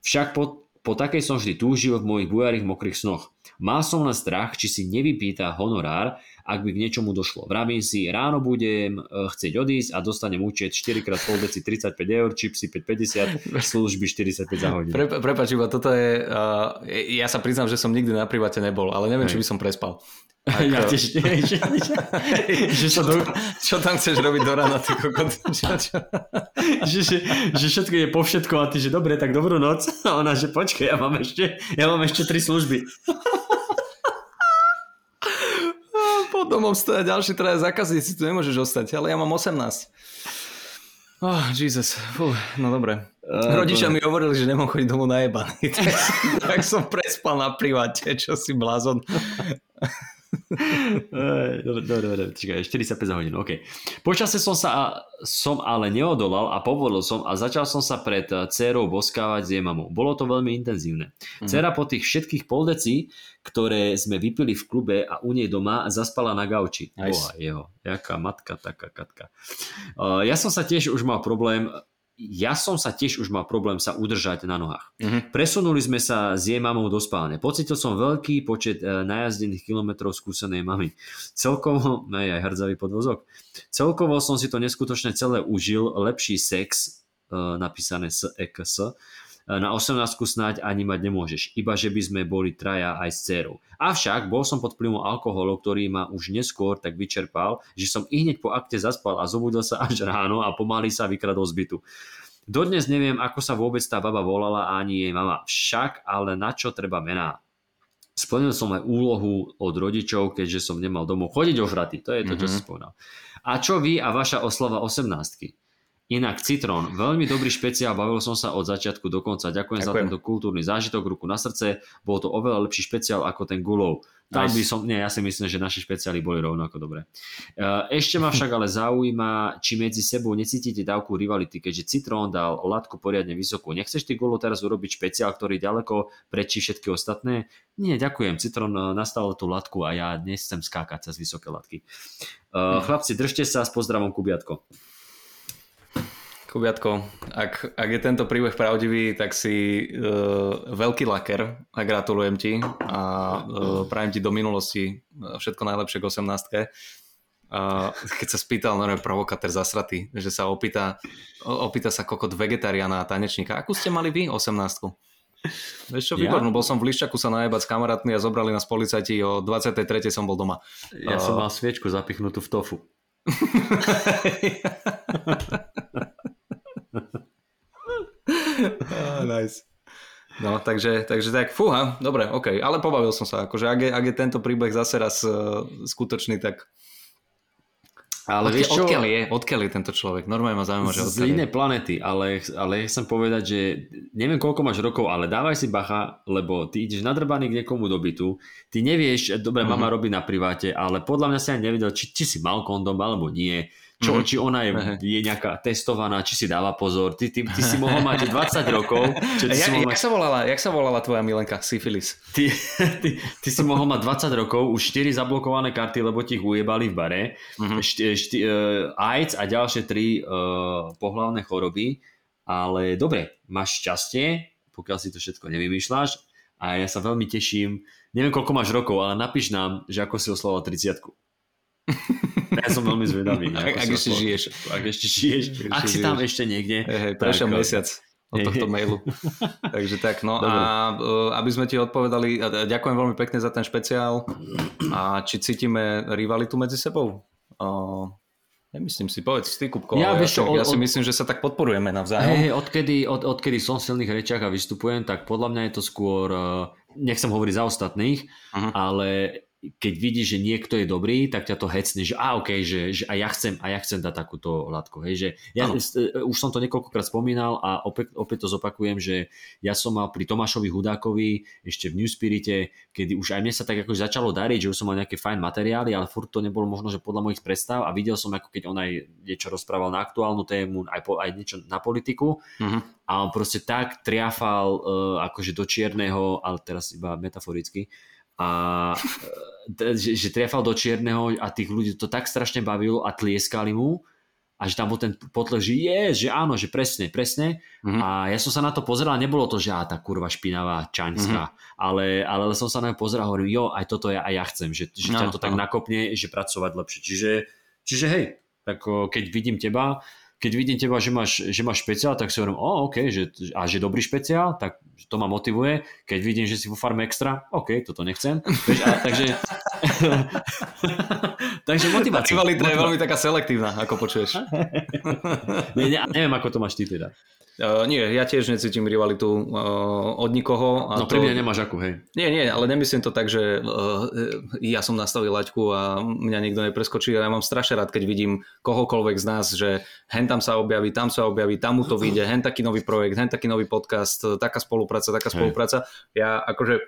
Však po, po takej som vždy túžil v mojich bujarých mokrých snoch. Mal som len strach, či si nevypýta honorár, ak by k niečomu došlo. Vravím si, ráno budem uh, chcieť odísť a dostanem účet 4 x pol deci 35 eur, čipsy 5,50, služby 45 za hodinu. Pre, prepač, iba toto je... Uh, ja sa priznám, že som nikdy na private nebol, ale neviem, Hej. či by som prespal. Ako... Ja tiež, že, že čo, do... čo tam chceš robiť do rána, ty kokot? Čo, čo? že, že, že všetko je po všetko a ty, že dobre, tak dobrú noc. A ona, že počkej, ja mám ešte, ja mám ešte tri služby. Pod domom stoja ďalší traja zákazníci, tu nemôžeš ostať, ale ja mám 18. Oh, Jesus. Fú, no dobre. Uh, Rodičia mi hovorili, že nemám chodiť domov najebaný. tak, tak som prespal na priváte, čo si blázon dobre, dobre, dobre, čakaj, 45 za hodinu, ok. Počasie som sa som ale neodolal a povolil som a začal som sa pred eh, dcerou boskávať s jej mamou. Bolo to veľmi intenzívne. Mm. Dcera po tých všetkých poldecí, ktoré sme vypili v klube a u nej doma, zaspala na gauči. Nice. Boha jeho, jaká matka, taká katka. Uh, ja som sa tiež už mal problém ja som sa tiež už mal problém sa udržať na nohách. Uh-huh. Presunuli sme sa s jej mamou do spálne. Pocitil som veľký počet e, najazdených kilometrov skúsenej mamy. Celkovo, aj, aj hrdzavý podvozok, celkovo som si to neskutočne celé užil, lepší sex, e, napísané s EKS, na 18 snáď ani mať nemôžeš, iba že by sme boli traja aj s dcerou. Avšak bol som pod vplyvom alkoholu, ktorý ma už neskôr tak vyčerpal, že som i hneď po akte zaspal a zobudil sa až ráno a pomaly sa vykradol z bytu. Dodnes neviem, ako sa vôbec tá baba volala ani jej mama. Však, ale na čo treba mená? Splnil som aj úlohu od rodičov, keďže som nemal domov chodiť ožratý. To je to, čo mm-hmm. si spomínal. A čo vy a vaša oslava 18 Inak Citrón, veľmi dobrý špeciál, bavil som sa od začiatku do konca. Ďakujem, Ďakujem. za tento kultúrny zážitok, ruku na srdce. Bol to oveľa lepší špeciál ako ten Gulov. Tam nice. by som, nie, ja si myslím, že naše špeciály boli rovnako dobré. Ešte ma však ale zaujíma, či medzi sebou necítite dávku rivality, keďže Citrón dal latku poriadne vysokú. Nechceš ty Gulov teraz urobiť špeciál, ktorý ďaleko prečí všetky ostatné? Nie, ďakujem. Citrón eh, nastavil tú latku a ja nechcem skákať cez vysoké latky. Uh, chlapci, držte sa s pozdravom Kubiatko. Kubiatko, ak, ak je tento príbeh pravdivý, tak si uh, veľký laker a gratulujem ti a uh, prajem ti do minulosti všetko najlepšie k 18. Uh, keď sa spýtal no provokatér zasratý, že sa opýta, opýta sa kokot vegetariána a tanečníka, akú ste mali vy 18 Vieš čo, výbornú, ja? bol som v Liščaku sa najebať s kamarátmi a zobrali nás policajti, o 23. som bol doma. Ja uh, som mal sviečku zapichnutú v tofu. ah, nice. No, takže, takže tak, fúha, dobre, ok, ale pobavil som sa, akože ak je, ak je tento príbeh zase raz uh, skutočný, tak ale Odkiaľ, vieš čo? Odkiaľ je? Odkiaľ je tento človek? Normálne ma zaujíma, že odkiaľ Z inej planety, ale, ale chcem povedať, že neviem koľko máš rokov, ale dávaj si bacha, lebo ty ideš nadrbaný k niekomu do bytu, ty nevieš, dobre, uh-huh. mama robí na priváte, ale podľa mňa si ani nevedel, či, či si mal kondom alebo nie, čo, mm-hmm. či ona je, je nejaká testovaná, či si dáva pozor. Ty, ty, ty si mohol mať 20 rokov. Čo ty ja, si mohol jak, mať... sa volala, jak sa volala tvoja milenka? Syfilis. Ty, ty, ty si mohol mať 20 rokov, už 4 zablokované karty, lebo ti ich ujebali v bare, mm-hmm. št, št, uh, AIDS a ďalšie 3 uh, pohlavné choroby. Ale dobre, máš šťastie, pokiaľ si to všetko nevymýšľaš a ja sa veľmi teším. Neviem, koľko máš rokov, ale napíš nám, že ako si oslavoval 30 ja som veľmi zvedavý. Ak, ak ešte žiješ. Ak ešte žiješ. Ak, ak si tam ešte niekde. Hey, hey, prešiel tak, mesiac od tohto mailu. Takže tak, no Dobre. a aby sme ti odpovedali, ďakujem veľmi pekne za ten špeciál a či cítime rivalitu medzi sebou? Uh, Nemyslím si, povedz ty, Kupko, ja, ja, čo, ja si od, myslím, že sa tak podporujeme navzájom. Hey, odkedy, od, odkedy som v silných rečiach a vystupujem, tak podľa mňa je to skôr, nechcem hovoriť za ostatných, uh-huh. ale keď vidíš, že niekto je dobrý, tak ťa to hecne, že a okay, že, že a ja chcem, a ja chcem dať takúto látku. Hej, že ja, ano. E, už som to niekoľkokrát spomínal a opäť, opäť to zopakujem, že ja som mal pri Tomášovi Hudákovi ešte v New Spirite, kedy už aj mne sa tak ako začalo dariť, že už som mal nejaké fajn materiály, ale furt to nebolo možno, že podľa mojich predstav a videl som, ako keď on aj niečo rozprával na aktuálnu tému, aj, po, aj niečo na politiku uh-huh. a on proste tak triafal uh, akože do čierneho, ale teraz iba metaforicky, a e, že, že trefal do čierneho a tých ľudí to tak strašne bavilo a tlieskali mu a že tam bol ten potlesk, že je, že áno, že presne, presne. Mm-hmm. A ja som sa na to pozeral, nebolo to, že á, tá kurva špinavá čaňská, mm-hmm. ale, ale som sa na to pozeral a hovorím, jo, aj toto ja, aj ja chcem, že, že no, ťa to no. tak nakopne, že pracovať lepšie. Čiže, čiže hej, tak keď vidím teba, keď vidím teba, že máš, že máš špeciál, tak si hovorím, o, OK, že, a že dobrý špeciál, tak to ma motivuje. Keď vidím, že si vo farme extra, OK, toto nechcem. Vieš, a, takže, takže motivácia. Rivalita je veľmi taká selektívna, ako počuješ. nie, ne, neviem, ako to máš ty teda. Uh, nie, ja tiež necítim rivalitu uh, od nikoho. A no to... pri mňa nemáš akú, hej. Nie, nie, ale nemyslím to tak, že uh, ja som nastavil laťku a mňa nikto nepreskočí. Ja mám strašne rád, keď vidím kohokoľvek z nás, že hen tam sa objaví, tam sa objaví, tam mu to vyjde, hen taký nový projekt, hen taký nový podcast, taká spolupráca, taká spolupráca. Hej. Ja akože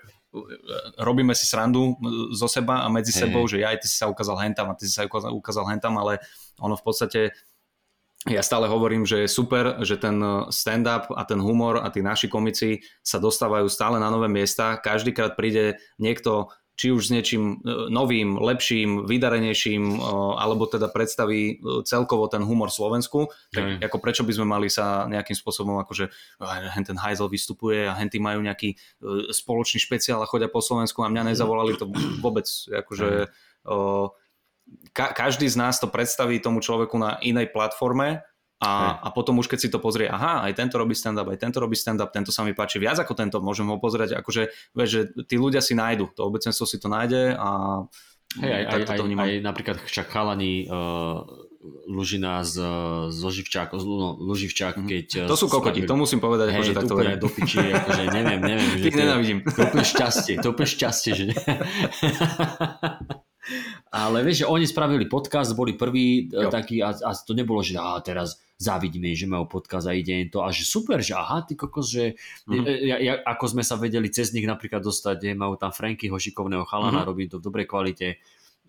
robíme si srandu zo seba a medzi hey, sebou, že ja aj ty si sa ukázal hentam a ty si sa ukázal, ukázal hentam, ale ono v podstate ja stále hovorím, že je super, že ten stand-up a ten humor a tí naši komici sa dostávajú stále na nové miesta. Každýkrát príde niekto, či už s niečím e, novým, lepším, vydarenejším, e, alebo teda predstaví e, celkovo ten humor Slovensku, tak mm. ako prečo by sme mali sa nejakým spôsobom, akože hen ten Heisel vystupuje a henty majú nejaký spoločný špeciál a chodia po Slovensku a mňa nezavolali to vôbec, akože... Ka- každý z nás to predstaví tomu človeku na inej platforme a, a potom už keď si to pozrie, aha, aj tento robí stand-up, aj tento robí stand-up, tento sa mi páči viac ako tento, môžem ho pozrieť, akože, vieš, že tí ľudia si nájdu, to obecenstvo si to nájde a Hej, aj, aj, aj, aj napríklad však chalani uh, Lužina z, z Loživčák, no, mhm. keď... To sú kokoti, to musím povedať, hej, akože takto úplne do piči, akože neviem, neviem. Že nenávidím. To je úplne šťastie, to je úplne šťastie, že... Ale vieš, že oni spravili podcast, boli prví e, jo. takí a, a to nebolo, že á, teraz závidíme, že majú podcast a ide im to a že super, že aha, ty kokos, že mm-hmm. ja, ja, ako sme sa vedeli cez nich napríklad dostať, majú tam Frankyho šikovného chalana, mm-hmm. robí to v dobrej kvalite,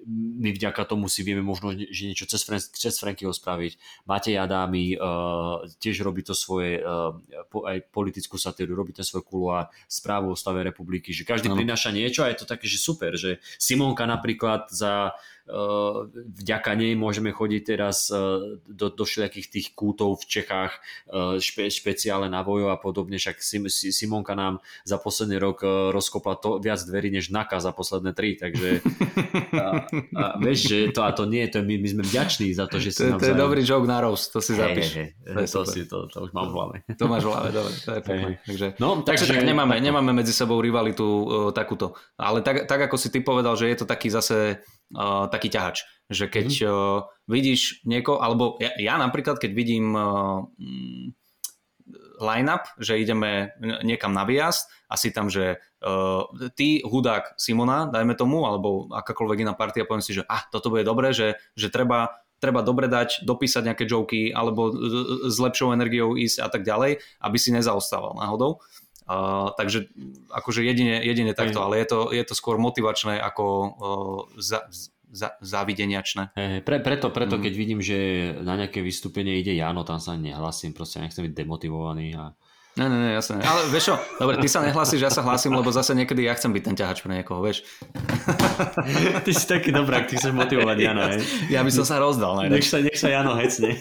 my vďaka tomu si vieme možno že niečo cez, Fran- cez Frankyho spraviť. Matej Adámy uh, tiež robí to svoje, uh, po, aj politickú satíru, robí ten svoj kuloár, správu o stave republiky, že každý no. prináša niečo a je to také, že super, že Simonka napríklad za vďaka nej môžeme chodiť teraz uh, do, do všelijakých tých kútov v Čechách, uh, špe, špeciále na vojo a podobne, však Sim, Simonka nám za posledný rok rozkopla to viac dverí než Naka za posledné tri, takže a, a vieš, že to a to nie, to my, my sme vďační za to, že si to, to je dobrý joke na roast, to si zapíš. Hey, hey, to, si, to, to už mám v hlave. To máš v hlave, dobre, to je pekné. Hey. Takže, no, takže, takže tak nemáme, nemáme medzi sebou rivalitu uh, takúto. Ale tak, tak, ako si ty povedal, že je to taký zase uh, taký ťahač, že keď mm. uh, vidíš niekoho, alebo ja, ja napríklad, keď vidím uh, line-up, že ideme niekam na výjazd a si tam, že uh, ty, hudák Simona, dajme tomu, alebo akákoľvek iná partia, poviem si, že ah, toto bude dobré, že, že treba treba dobre dať, dopísať nejaké joky alebo s lepšou energiou ísť a tak ďalej, aby si nezaostával náhodou. Takže akože jedine, jedine takto, ale je to, je to skôr motivačné ako uh, za, za, závideniačné. Hey, pre, preto, preto mm. keď vidím, že na nejaké vystúpenie ide Jano, tam sa nehlasím, proste nechcem byť demotivovaný a Ne, ne, ne, jasné. Ale vieš čo, dobre, ty sa nehlasíš, ja sa hlasím, lebo zase niekedy ja chcem byť ten ťahač pre niekoho, vieš. Ty si taký dobrák, ty chceš motivovať Jana, hej? Ja by som sa rozdal. Ne, nech, sa, nech sa Jano hecne.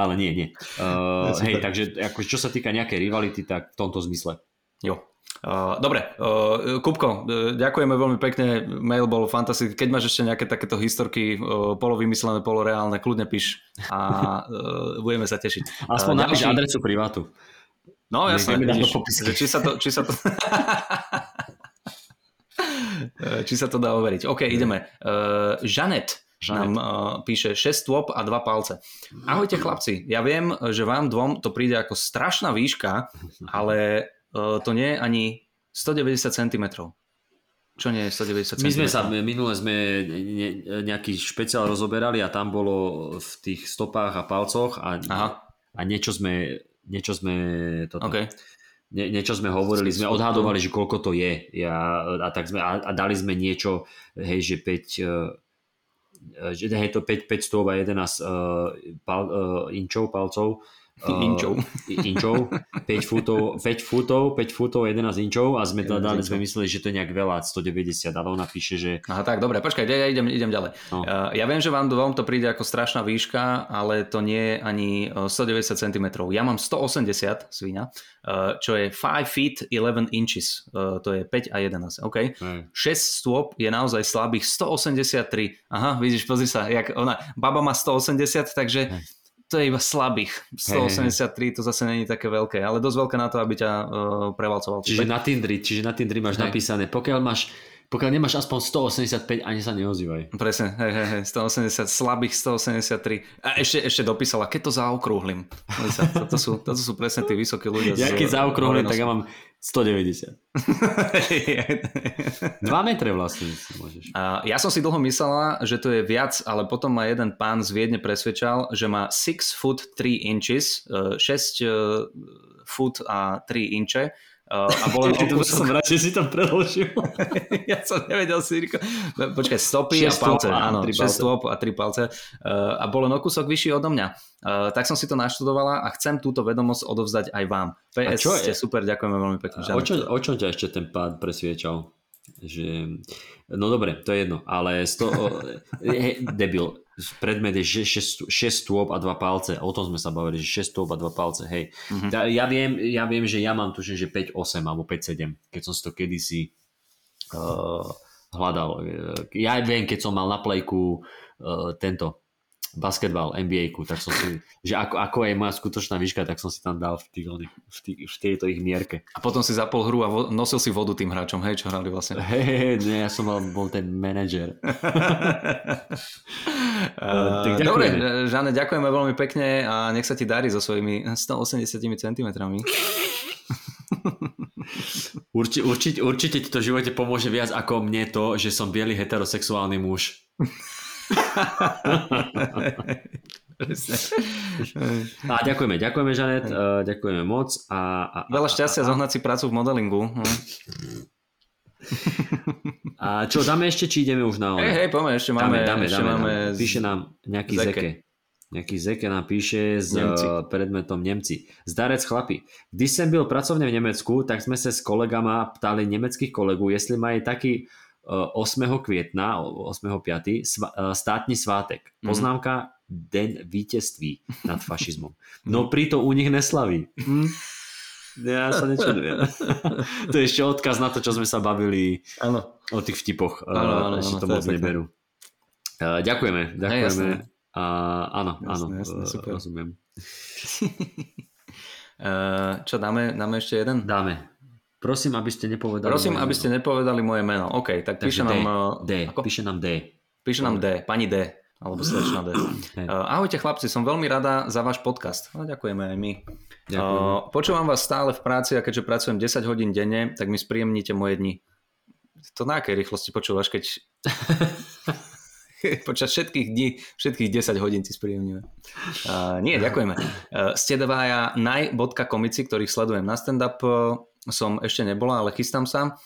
Ale nie, nie. Uh, hej, takže ako, čo sa týka nejakej rivality, tak v tomto zmysle. Jo, Uh, dobre, uh, Kupko, uh, ďakujeme veľmi pekne, mail bol fantastický. Keď máš ešte nejaké takéto historky uh, polovymyslené, poloreálne, kľudne píš a uh, budeme sa tešiť. Aspoň uh, napíš adresu privátu. No jasne, vidíš, že či sa to... Či sa to... či sa to dá overiť. OK, ideme. Uh, Žanet nám uh, píše 6 stôp a 2 palce. Ahojte chlapci, ja viem, že vám dvom to príde ako strašná výška, ale uh, to nie je ani 190 cm. Čo nie je 190 cm? My sme sa, minule sme nejaký špeciál rozoberali a tam bolo v tých stopách a palcoch a, Aha. a niečo sme niečo sme toto, okay. nie, niečo sme hovorili, sme odhadovali, že koľko to je ja, a, tak sme, a, a dali sme niečo, hej, že 5 uh, že hej, to 5, 5 stôv a 11 uh, pal, uh, inčov, palcov Uh, inčov. inčov, 5 futov, 5 futov, 5 futov, 11 inčov a sme teda sme mysleli, že to je nejak veľa, 190, ale ona píše, že... Aha, tak, dobre, počkaj, ja idem, idem ďalej. No. Uh, ja viem, že vám dvom to príde ako strašná výška, ale to nie je ani 190 cm. Ja mám 180 svíňa, uh, čo je 5 feet 11 inches, uh, to je 5 a 11, OK? Hmm. 6 stôp je naozaj slabých 183. Aha, vidíš, pozri sa, jak ona, baba má 180, takže... Hmm to je iba slabých. 183 hey, to zase není také veľké, ale dosť veľké na to, aby ťa uh, prevalcoval. Čiže na Tindri, čiže na Tindri máš hey. napísané, pokiaľ máš pokiaľ nemáš aspoň 185, ani sa neozývaj. Presne, hej, hej, hej, 180, slabých 183. A ešte, ešte dopísala, keď to zaokrúhlim. Toto sú, toto sú presne tí vysokí ľudia. Ja keď zaokrúhlim, tak ja mám 190. 2 metre vlastne môžeš. A ja som si dlho myslela, že to je viac, ale potom ma jeden pán z Viedne presvedčal, že má 6 foot 3 inches, 6 e, e, foot a 3 inče Uh, a bolo len to som rád, že si tam preložil. ja som nevedel si Počkaj, stopy a palce. Áno, 6 stop a 3 palce. Uh, a bolo no kúsok vyšší odo mňa. Uh, tak som si to naštudovala a chcem túto vedomosť odovzdať aj vám. PS, ste super, ďakujeme veľmi pekne. O čo, o čo ťa ešte ten pád presviečal? Že... No dobre, to je jedno, ale sto... he, debil, predmet je 6, 6 stôp a 2 palce. O tom sme sa bavili, že 6 stôp a 2 palce, hej. Mm-hmm. Ja, ja, viem, ja viem, že ja mám tuším, že 5-8 alebo 5-7, keď som si to kedysi uh, hľadal. Ja viem, keď som mal na plejku uh, tento basketbal, NBA, tak som si, že ako, ako je moja skutočná výška, tak som si tam dal v, tých, v, tých, v tejto ich mierke. A potom si zapol hru a vo, nosil si vodu tým hráčom, hej, čo hrali vlastne. Hej, hey, nie, ja som mal, bol ten manažer. uh, dobre, Žane, ďakujeme veľmi pekne a nech sa ti darí so svojimi 180 cm. Urči, určite, určite ti to v živote pomôže viac ako mne to, že som biely heterosexuálny muž. a ďakujeme, ďakujeme Žanet, uh, ďakujeme moc. A, a, Veľa šťastia a, a, zohnať si prácu v modelingu. No. A čo, dáme ešte, či ideme už na Hej, hej, poďme, ešte máme. Dáme, dáme, ešte dáme, máme dáme. Píše nám nejaký zeke. zeke. Nejaký zeke nám píše s Nemci. Eh, predmetom Nemci. Zdarec chlapi. Když som byl pracovne v Nemecku, tak sme sa s kolegama ptali nemeckých kolegu, jestli majú taký 8. května, 8.5. státní svátek. Mhm. Poznámka Den vítězství nad fašizmom. No pri to u nich neslaví. Ja sa nečudujem. to je ešte odkaz na to, čo sme sa bavili ano. o tých vtipoch. Ano, ano, ešte ano, to moc neberú. Ďakujeme, ďakujeme. Ne, áno, jasné, áno, jasné, super. rozumiem. čo dáme, dáme ešte jeden? Dáme. Prosím, aby ste nepovedali Prosím, aby ste nepovedali moje meno. OK, tak Takže píše D, nám... D, ako? píše nám D. Píše nám D, pani D, alebo slečna D. Uh, ahojte chlapci, som veľmi rada za váš podcast. No, ďakujeme aj my. Uh, počúvam vás stále v práci a keďže pracujem 10 hodín denne, tak mi spríjemnite moje dni. To na akej rýchlosti počúvaš, keď... počas všetkých dní, všetkých 10 hodín si spríjemňuje. Uh, nie, ďakujeme. Uh, ste dvaja naj.komici, ktorých sledujem na stand-up som ešte nebola, ale chystám sa.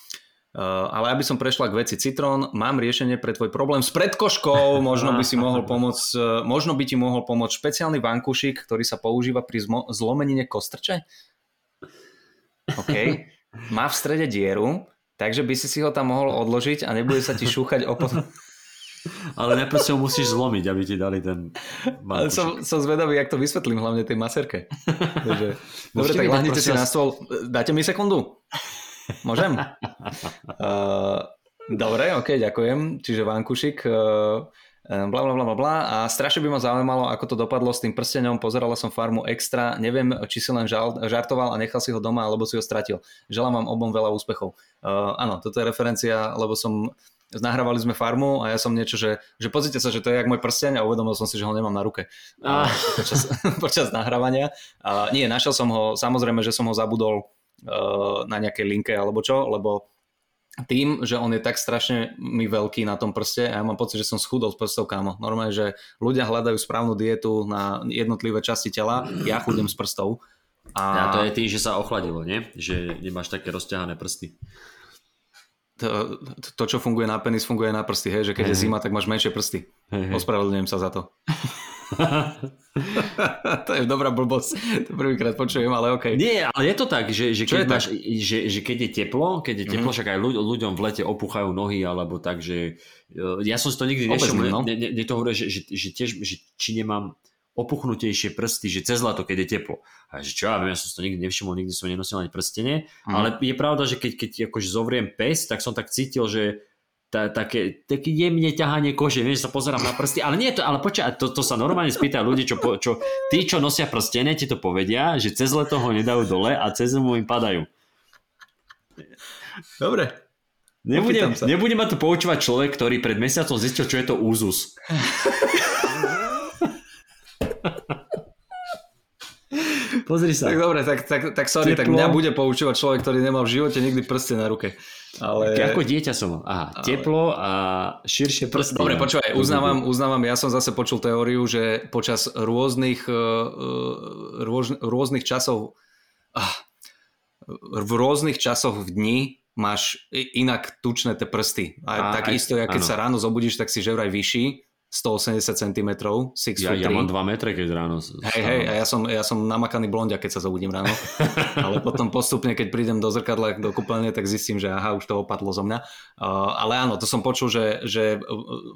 Uh, ale aby som prešla k veci Citrón, mám riešenie pre tvoj problém s predkoškou, možno by si mohol pomôcť, uh, možno by ti mohol pomôcť špeciálny vankušik, ktorý sa používa pri zmo- zlomenine kostrče. OK. Má v strede dieru, takže by si si ho tam mohol odložiť a nebude sa ti šúchať opod... Ale najprv si ho musíš zlomiť, aby ti dali ten Ale som, som zvedavý, jak to vysvetlím hlavne tej maserke. Takže, dobre, tak lahnite si na stôl. Dáte mi sekundu? Môžem? Uh, dobre, ok, ďakujem. Čiže vankušik, uh, bla, bla, bla, bla. A strašne by ma zaujímalo, ako to dopadlo s tým prstenom. Pozerala som farmu extra. Neviem, či si len žal, žartoval a nechal si ho doma, alebo si ho stratil. Želám vám obom veľa úspechov. Uh, áno, toto je referencia, lebo som nahrávali sme farmu a ja som niečo, že, že pozrite sa, že to je jak môj prsteň a uvedomil som si, že ho nemám na ruke a, počas, počas nahrávania. A nie, našiel som ho, samozrejme, že som ho zabudol uh, na nejakej linke alebo čo, lebo tým, že on je tak strašne mi veľký na tom prste a ja mám pocit, že som schudol s prstov kámo. Normálne, že ľudia hľadajú správnu dietu na jednotlivé časti tela, ja chudem s prstov. A... a to je tým, že sa ochladilo, nie? Že nemáš také rozťahané prsty to, to, čo funguje na penis, funguje na prsty, hej, že keď hey. je zima, tak máš menšie prsty. Hey, hey. Ospravedlňujem sa za to. to je dobrá blbosť, to prvýkrát počujem, ale okej. Okay. Nie, ale je to tak, že, že, keď, máš, že, že keď je teplo, keď je teplo, mm-hmm. však aj ľuď, ľuďom v lete opúchajú nohy, alebo tak, že e, ja som si to nikdy nešiel, no? ne, ne, ne to hovorí, že, že, že tiež, že, či nemám opuchnutejšie prsty, že cez lato, keď je teplo. A že čo ja viem, ja som to nikdy nevšimol, nikdy som nenosil ani prstenie, mm. ale je pravda, že keď, keď akože zovriem pes, tak som tak cítil, že tá, také, také jemne ťahanie kože, vieš, sa pozerám na prsty, ale nie to, ale počkaj, to, to sa normálne spýta ľudí, čo, čo, tí, čo nosia prstenie, ti to povedia, že cez leto ho nedajú dole a cez zimu im padajú. Dobre. Nebudem, nebudem ma tu poučovať človek, ktorý pred mesiacom zistil, čo je to úzus. Pozri sa. Tak dobre, tak, tak, tak sorry, teplo. tak mňa bude poučovať človek, ktorý nemal v živote nikdy prste na ruke. Ale... Ako dieťa som. Aha, ale... teplo a širšie prsty. Dobre, počúvaj, uznávam, uznávam, ja som zase počul teóriu, že počas rôznych, uh, rôz, rôznych časov uh, v rôznych časoch v dni máš inak tučné tie prsty. A, a tak isto, ja keď áno. sa ráno zobudíš, tak si že vraj vyšší 180 cm, 6 ja, ja mám 2 metre, keď ráno Hej, hej, a ja som, ja som namakaný blondia, keď sa zobudím ráno. ale potom postupne, keď prídem do zrkadla, do kúpeľne, tak zistím, že aha, už to opadlo zo mňa. Uh, ale áno, to som počul, že, že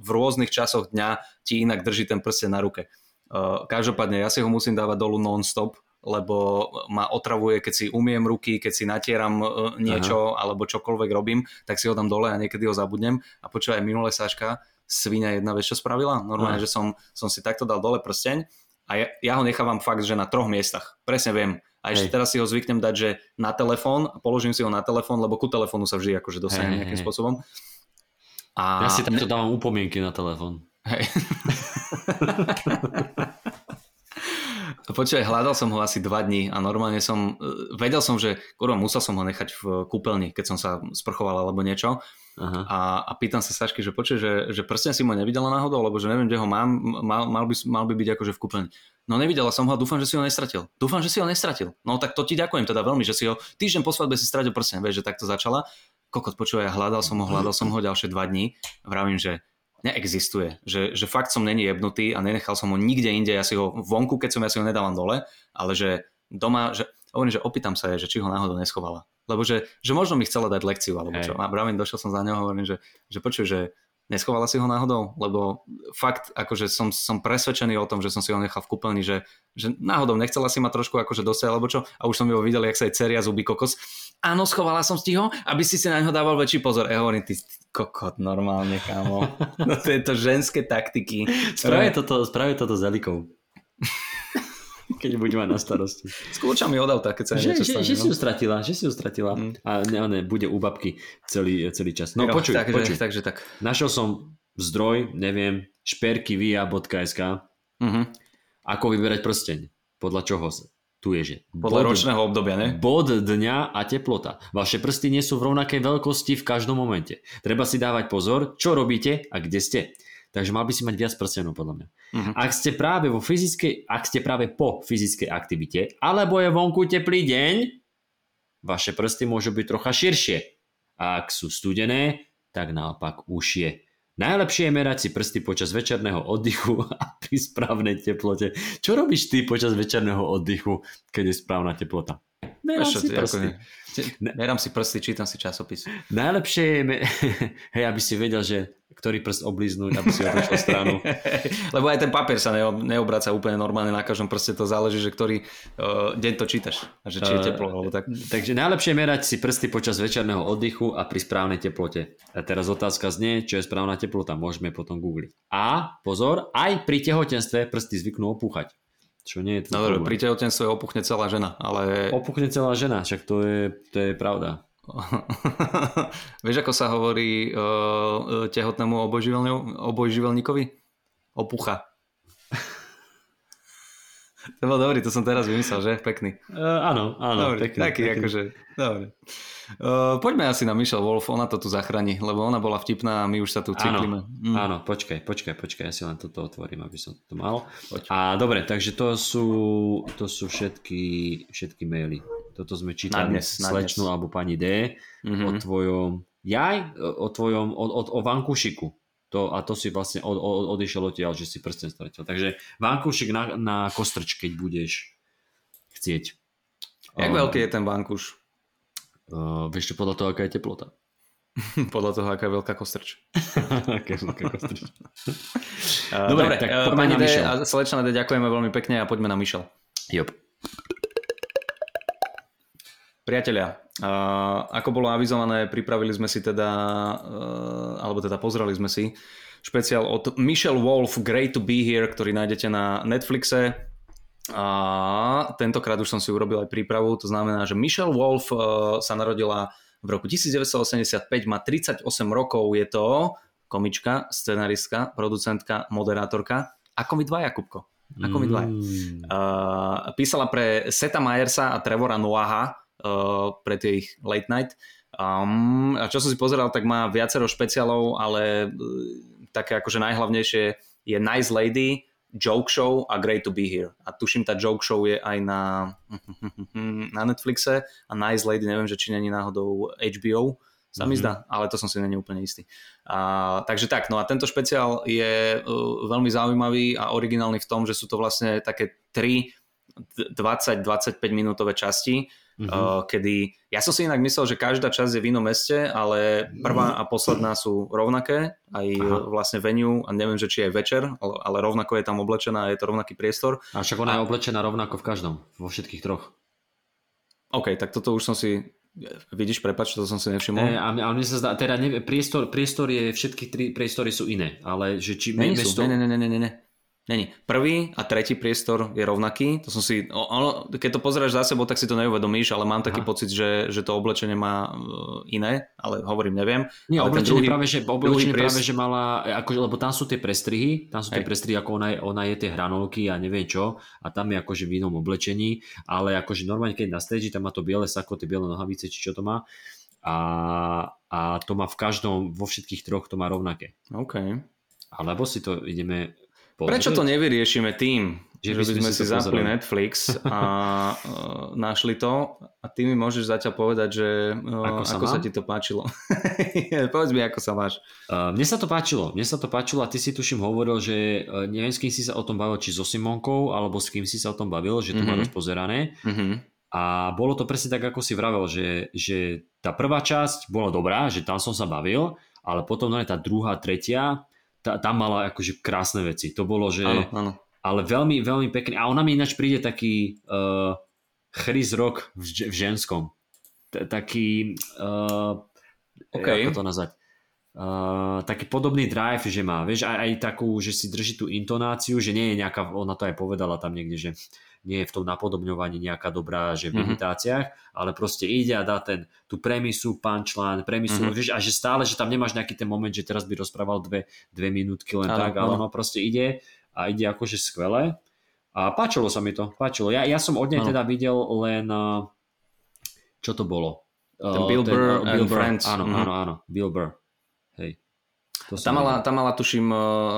v rôznych časoch dňa ti inak drží ten prste na ruke. Uh, každopádne, ja si ho musím dávať dolu non-stop, lebo ma otravuje, keď si umiem ruky, keď si natieram uh, niečo Aha. alebo čokoľvek robím, tak si ho dám dole a niekedy ho zabudnem. A počúvaj, minulé Saška, svinia jedna vec, čo spravila. Normálne, že som, som si takto dal dole prsteň a ja, ja ho nechávam fakt, že na troch miestach. Presne viem. A ešte Hej. teraz si ho zvyknem dať, že na telefón, položím si ho na telefón, lebo ku telefónu sa vždy akože dostane nejakým hej. spôsobom. A... Ja si takto dávam upomienky na telefón. Hej. Počúvaj, hľadal som ho asi dva dní a normálne som, e, vedel som, že kurva, musel som ho nechať v kúpeľni, keď som sa sprchoval alebo niečo. Aha. A, a pýtam sa Sašky, že počuj, že, že prsten si mu nevidela náhodou, lebo že neviem, kde ho mám, mal, mal, by, mal by byť akože v kúpeľni. No nevidela som ho a dúfam, že si ho nestratil. Dúfam, že si ho nestratil. No tak to ti ďakujem teda veľmi, že si ho týždeň po svadbe si stratil prsten, vieš, že takto začala. Kokot, počúvaj, hľadal som ho, hľadal som ho ďalšie dva dní. Vravím, že neexistuje. Že, že fakt som není jebnutý a nenechal som ho nikde inde. Ja si ho vonku, keď som ja si ho nedávam dole, ale že doma, že hovorím, že opýtam sa je, že či ho náhodou neschovala. Lebo že, že možno mi chcela dať lekciu, alebo hey. čo. A bravím, došiel som za ňou a hovorím, že, že počuj, že neschovala si ho náhodou, lebo fakt, akože som, som presvedčený o tom, že som si ho nechal v kúpeľni, že, že náhodou nechcela si ma trošku akože dosiať, alebo čo, a už som ju videl, jak sa jej ceria zuby kokos. Áno, schovala som si ho, aby si si na ňo dával väčší pozor. Ja hovorím, ty kokot, normálne, kámo. No to je to ženské taktiky. Spraví toto, spraví toto s Elikou keď bude mať na starosti. S kľúčami od auta, keď sa že, niečo stane. Že, že si no. ju stratila, že si ju stratila. Mm. A ne, ne, bude u babky celý, celý čas. No, jo, počuj, tak, počuj. takže tak. Našiel som zdroj, neviem, šperkyvia.sk mm-hmm. Ako vyberať prsteň? Podľa čoho sa? Tu je, že... Podľa bod, ročného obdobia, ne? Bod dňa a teplota. Vaše prsty nie sú v rovnakej veľkosti v každom momente. Treba si dávať pozor, čo robíte a kde ste. Takže mal by si mať viac prstenov podľa mňa. Uh-huh. Ak ste práve vo fyzickej, ak ste práve po fyzickej aktivite, alebo je vonku teplý deň, vaše prsty môžu byť trocha širšie. A ak sú studené, tak naopak užšie. Najlepšie je merať si prsty počas večerného oddychu a pri správnej teplote. Čo robíš ty počas večerného oddychu, keď je správna teplota? Merám si prsty. Merám si prsty, čítam si časopis. Najlepšie je, hej, aby si vedel, že ktorý prst obliznúť, aby si otočil stranu. Lebo aj ten papier sa neobraca úplne normálne na každom prste, to záleží, že ktorý uh, deň to čítaš, a že či je teplo, alebo tak. Takže najlepšie merať si prsty počas večerného oddychu a pri správnej teplote. A teraz otázka znie, čo je správna teplota, môžeme potom googliť. A pozor, aj pri tehotenstve prsty zvyknú opúchať. Čo nie je to no, pri tehotenstve opuchne celá žena, ale... Opuchne celá žena, však to je, to je pravda. Vieš, ako sa hovorí uh, tehotnému obojživelníkovi? Opucha. To bol dobrý, to som teraz vymyslel, že? Pekný. Uh, áno, áno. Dobrý, pekný, taký pekný. akože, dobre. Uh, poďme asi na Michelle Wolf, ona to tu zachráni, lebo ona bola vtipná a my už sa tu cyklíme. Áno, mm. áno, počkaj, počkaj, počkaj, ja si len toto otvorím, aby som to mal. Poď. A dobre, takže to sú, to sú všetky, všetky maily. Toto sme čítali dnes, slečnú alebo pani D mm-hmm. o tvojom, jaj, o tvojom, o, o, o Vankúšiku. To, a to si vlastne od, od, odišiel odtiaľ, že si prsten stratil. Takže Vankúšik na, na kostrč, keď budeš chcieť. Jak um, veľký je ten Vankúš? Uh, vieš čo, podľa toho, aká je teplota. podľa toho, aká je veľká kostrč. aká je veľká kostrč. uh, dobre, dobre tak uh, pani D a slečna D, ďakujeme veľmi pekne a poďme na Michel. Jop. Priatelia, ako bolo avizované, pripravili sme si teda, uh, alebo teda pozreli sme si špeciál od Michelle Wolf Great to be here, ktorý nájdete na Netflixe. A tentokrát už som si urobil aj prípravu, to znamená, že Michelle Wolf uh, sa narodila v roku 1985, má 38 rokov, je to komička, scenaristka, producentka, moderátorka. Ako my dva, Jakubko? Ako my dva. Mm. Uh, písala pre Seta Myersa a Trevora Noaha, uh, pre tie ich late night. Um, a čo som si pozeral, tak má viacero špeciálov, ale uh, také akože najhlavnejšie je Nice Lady, Joke Show a Great to be here. A tuším, tá Joke Show je aj na, na Netflixe a Nice Lady, neviem, že či není náhodou HBO, sa mi mm-hmm. zdá, ale to som si není úplne istý. A, takže tak, no a tento špeciál je uh, veľmi zaujímavý a originálny v tom, že sú to vlastne také 3 20-25 minútové časti, mm-hmm. kedy ja som si inak myslel, že každá časť je v inom meste, ale prvá a posledná sú rovnaké, aj Aha. vlastne venue a neviem, že či je večer, ale rovnako je tam oblečená a je to rovnaký priestor. A však ona a... je oblečená rovnako v každom, vo všetkých troch. OK, tak toto už som si Vidíš, prepač, to som si nevšimol. Ne, a, mne sa zdá, teda nevie, priestor, priestor je, všetky tri priestory sú iné, ale že či... Nie, mesto... ne, ne, ne, ne, ne. Není. Prvý a tretí priestor je rovnaký. To som si, ono, keď to pozeráš za sebou, tak si to neuvedomíš, ale mám taký Aha. pocit, že, že to oblečenie má uh, iné, ale hovorím, neviem. Nie, ale oblečenie, druhý, práve, že, oblečenie priest... práve, že mala, ako, lebo tam sú tie prestrihy, tam sú tie Hej. prestrihy, ako ona, je, ona je tie hranolky a neviem čo, a tam je akože v inom oblečení, ale akože normálne, keď na stage, tam má to biele sako, tie biele nohavice, či čo to má, a, a to má v každom, vo všetkých troch to má rovnaké. OK. Alebo si to ideme pozrieť. Prečo to nevyriešime tým, že, by sme si zapli Netflix a uh, našli to a ty mi môžeš zatiaľ povedať, že uh, ako, sa, ako sa ti to páčilo. Povedz mi, ako sa máš. Uh, mne sa to páčilo, mne sa to páčilo a ty si tuším hovoril, že uh, neviem s kým si sa o tom bavil, či so Simonkou, alebo s kým si sa o tom bavil, že to mm-hmm. má rozpozerané. Mm-hmm. A bolo to presne tak, ako si vravel, že, že tá prvá časť bola dobrá, že tam som sa bavil, ale potom no, tá druhá, tretia, tá, tam mala akože krásne veci. To bolo, že... Áno, áno. Ale veľmi, veľmi pekný. A ona mi ináč príde taký uh, Chris Rock v, v ženskom. T- taký... Uh, okay. Ako to nazvať? Uh, taký podobný drive, že má, vieš, aj, aj takú, že si drží tú intonáciu, že nie je nejaká, ona to aj povedala tam niekde, že nie je v tom napodobňovaní nejaká dobrá, že v mm-hmm. imitáciách, ale proste ide a dá ten, tú premisu, punchline, premisu, mm-hmm. vieš, a že stále, že tam nemáš nejaký ten moment, že teraz by rozprával dve, dve minútky len ano, tak, ale ono proste ide a ide akože skvelé. A páčilo sa mi to, páčilo. Ja, ja som od nej ano. teda videl len, čo to bolo? Ten Bill Burr Bill Burr, Friends. Áno, mm-hmm. áno, áno, Bill Burr. Hej. To tam, mala, tam mala, tuším,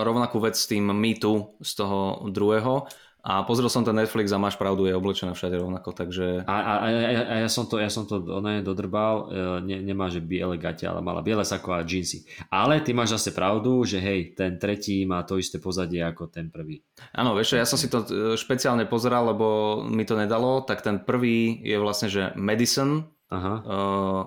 rovnakú vec s tým Me Too z toho druhého A pozrel som ten Netflix a máš pravdu, je oblečená všade rovnako, takže... A, a, a, a ja som to, ja som to ne, dodrbal, e, ne, nemá, že biele gate, ale mala biele sako a jeansy. Ale ty máš zase pravdu, že hej, ten tretí má to isté pozadie ako ten prvý. Áno, vieš ja som si to e, špeciálne pozeral, lebo mi to nedalo, tak ten prvý je vlastne, že Madison, Aha. Uh,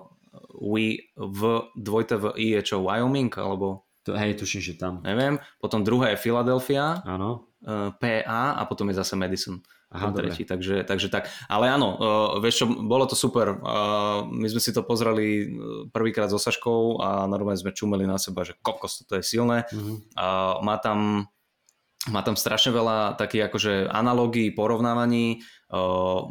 we, v, dvojte v I je čo, Wyoming, alebo... To, hej, tuším, že tam. Neviem. Potom druhá je Philadelphia. Áno. Eh, PA a potom je zase Madison. Aha, tretí, takže, takže tak. Ale áno, uh, vieš čo, bolo to super. Uh, my sme si to pozreli prvýkrát so Saškou a normálne sme čumeli na seba, že kokos, to je silné. Uh-huh. Uh, má tam má tam strašne veľa takých akože analógií, porovnávaní, uh,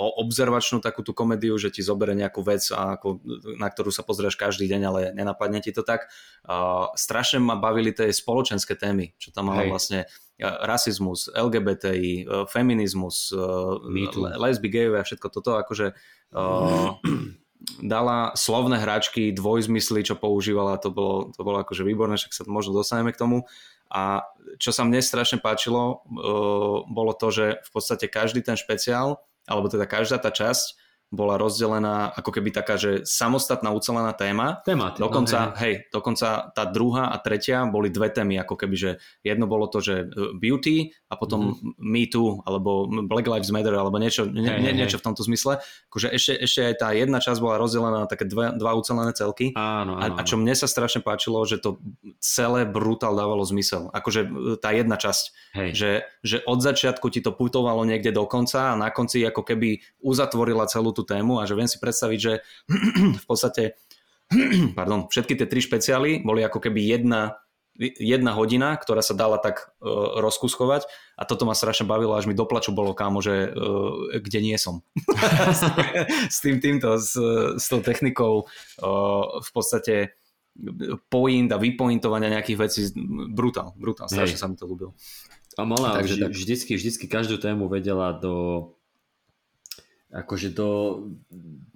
obzervačnú takú tú komédiu, že ti zoberie nejakú vec, a ako, na ktorú sa pozrieš každý deň, ale nenapadne ti to tak. Uh, strašne ma bavili tie spoločenské témy, čo tam malo vlastne rasizmus, LGBTI, feminizmus, lesby, gejové a všetko toto, akože uh, dala slovné hračky, dvojzmysly, čo používala, to bolo, to bolo akože výborné, však sa možno dostaneme k tomu. A čo sa mne strašne páčilo, uh, bolo to, že v podstate každý ten špeciál alebo teda každá tá časť bola rozdelená ako keby taká, že samostatná ucelená téma. Téma. Dokonca, no, hej. hej, dokonca tá druhá a tretia boli dve témy, ako keby, že jedno bolo to, že e, beauty a potom mm-hmm. Me Too, alebo Black Lives Matter, alebo niečo, hej, nie, hej, niečo v tomto zmysle. Akože ešte, ešte aj tá jedna časť bola rozdelená na také dva, dva ucelené celky. Áno, áno, a, a čo mne sa strašne páčilo, že to celé brutál dávalo zmysel. Akože e, tá jedna časť. Hej. Že, že od začiatku ti to putovalo niekde do konca a na konci ako keby uzatvorila celú tú tému a že viem si predstaviť, že v podstate pardon, všetky tie tri špeciály boli ako keby jedna jedna hodina, ktorá sa dala tak uh, rozkuskovať a toto ma strašne bavilo, až mi doplaču bolo kámo, že uh, kde nie som. s tým týmto, s, s tou technikou uh, v podstate point a vypointovania nejakých vecí brutál, brutál, strašne Hej. sa mi to ľúbilo. A mala Takže, vždy, vždycky, vždycky každú tému vedela do akože to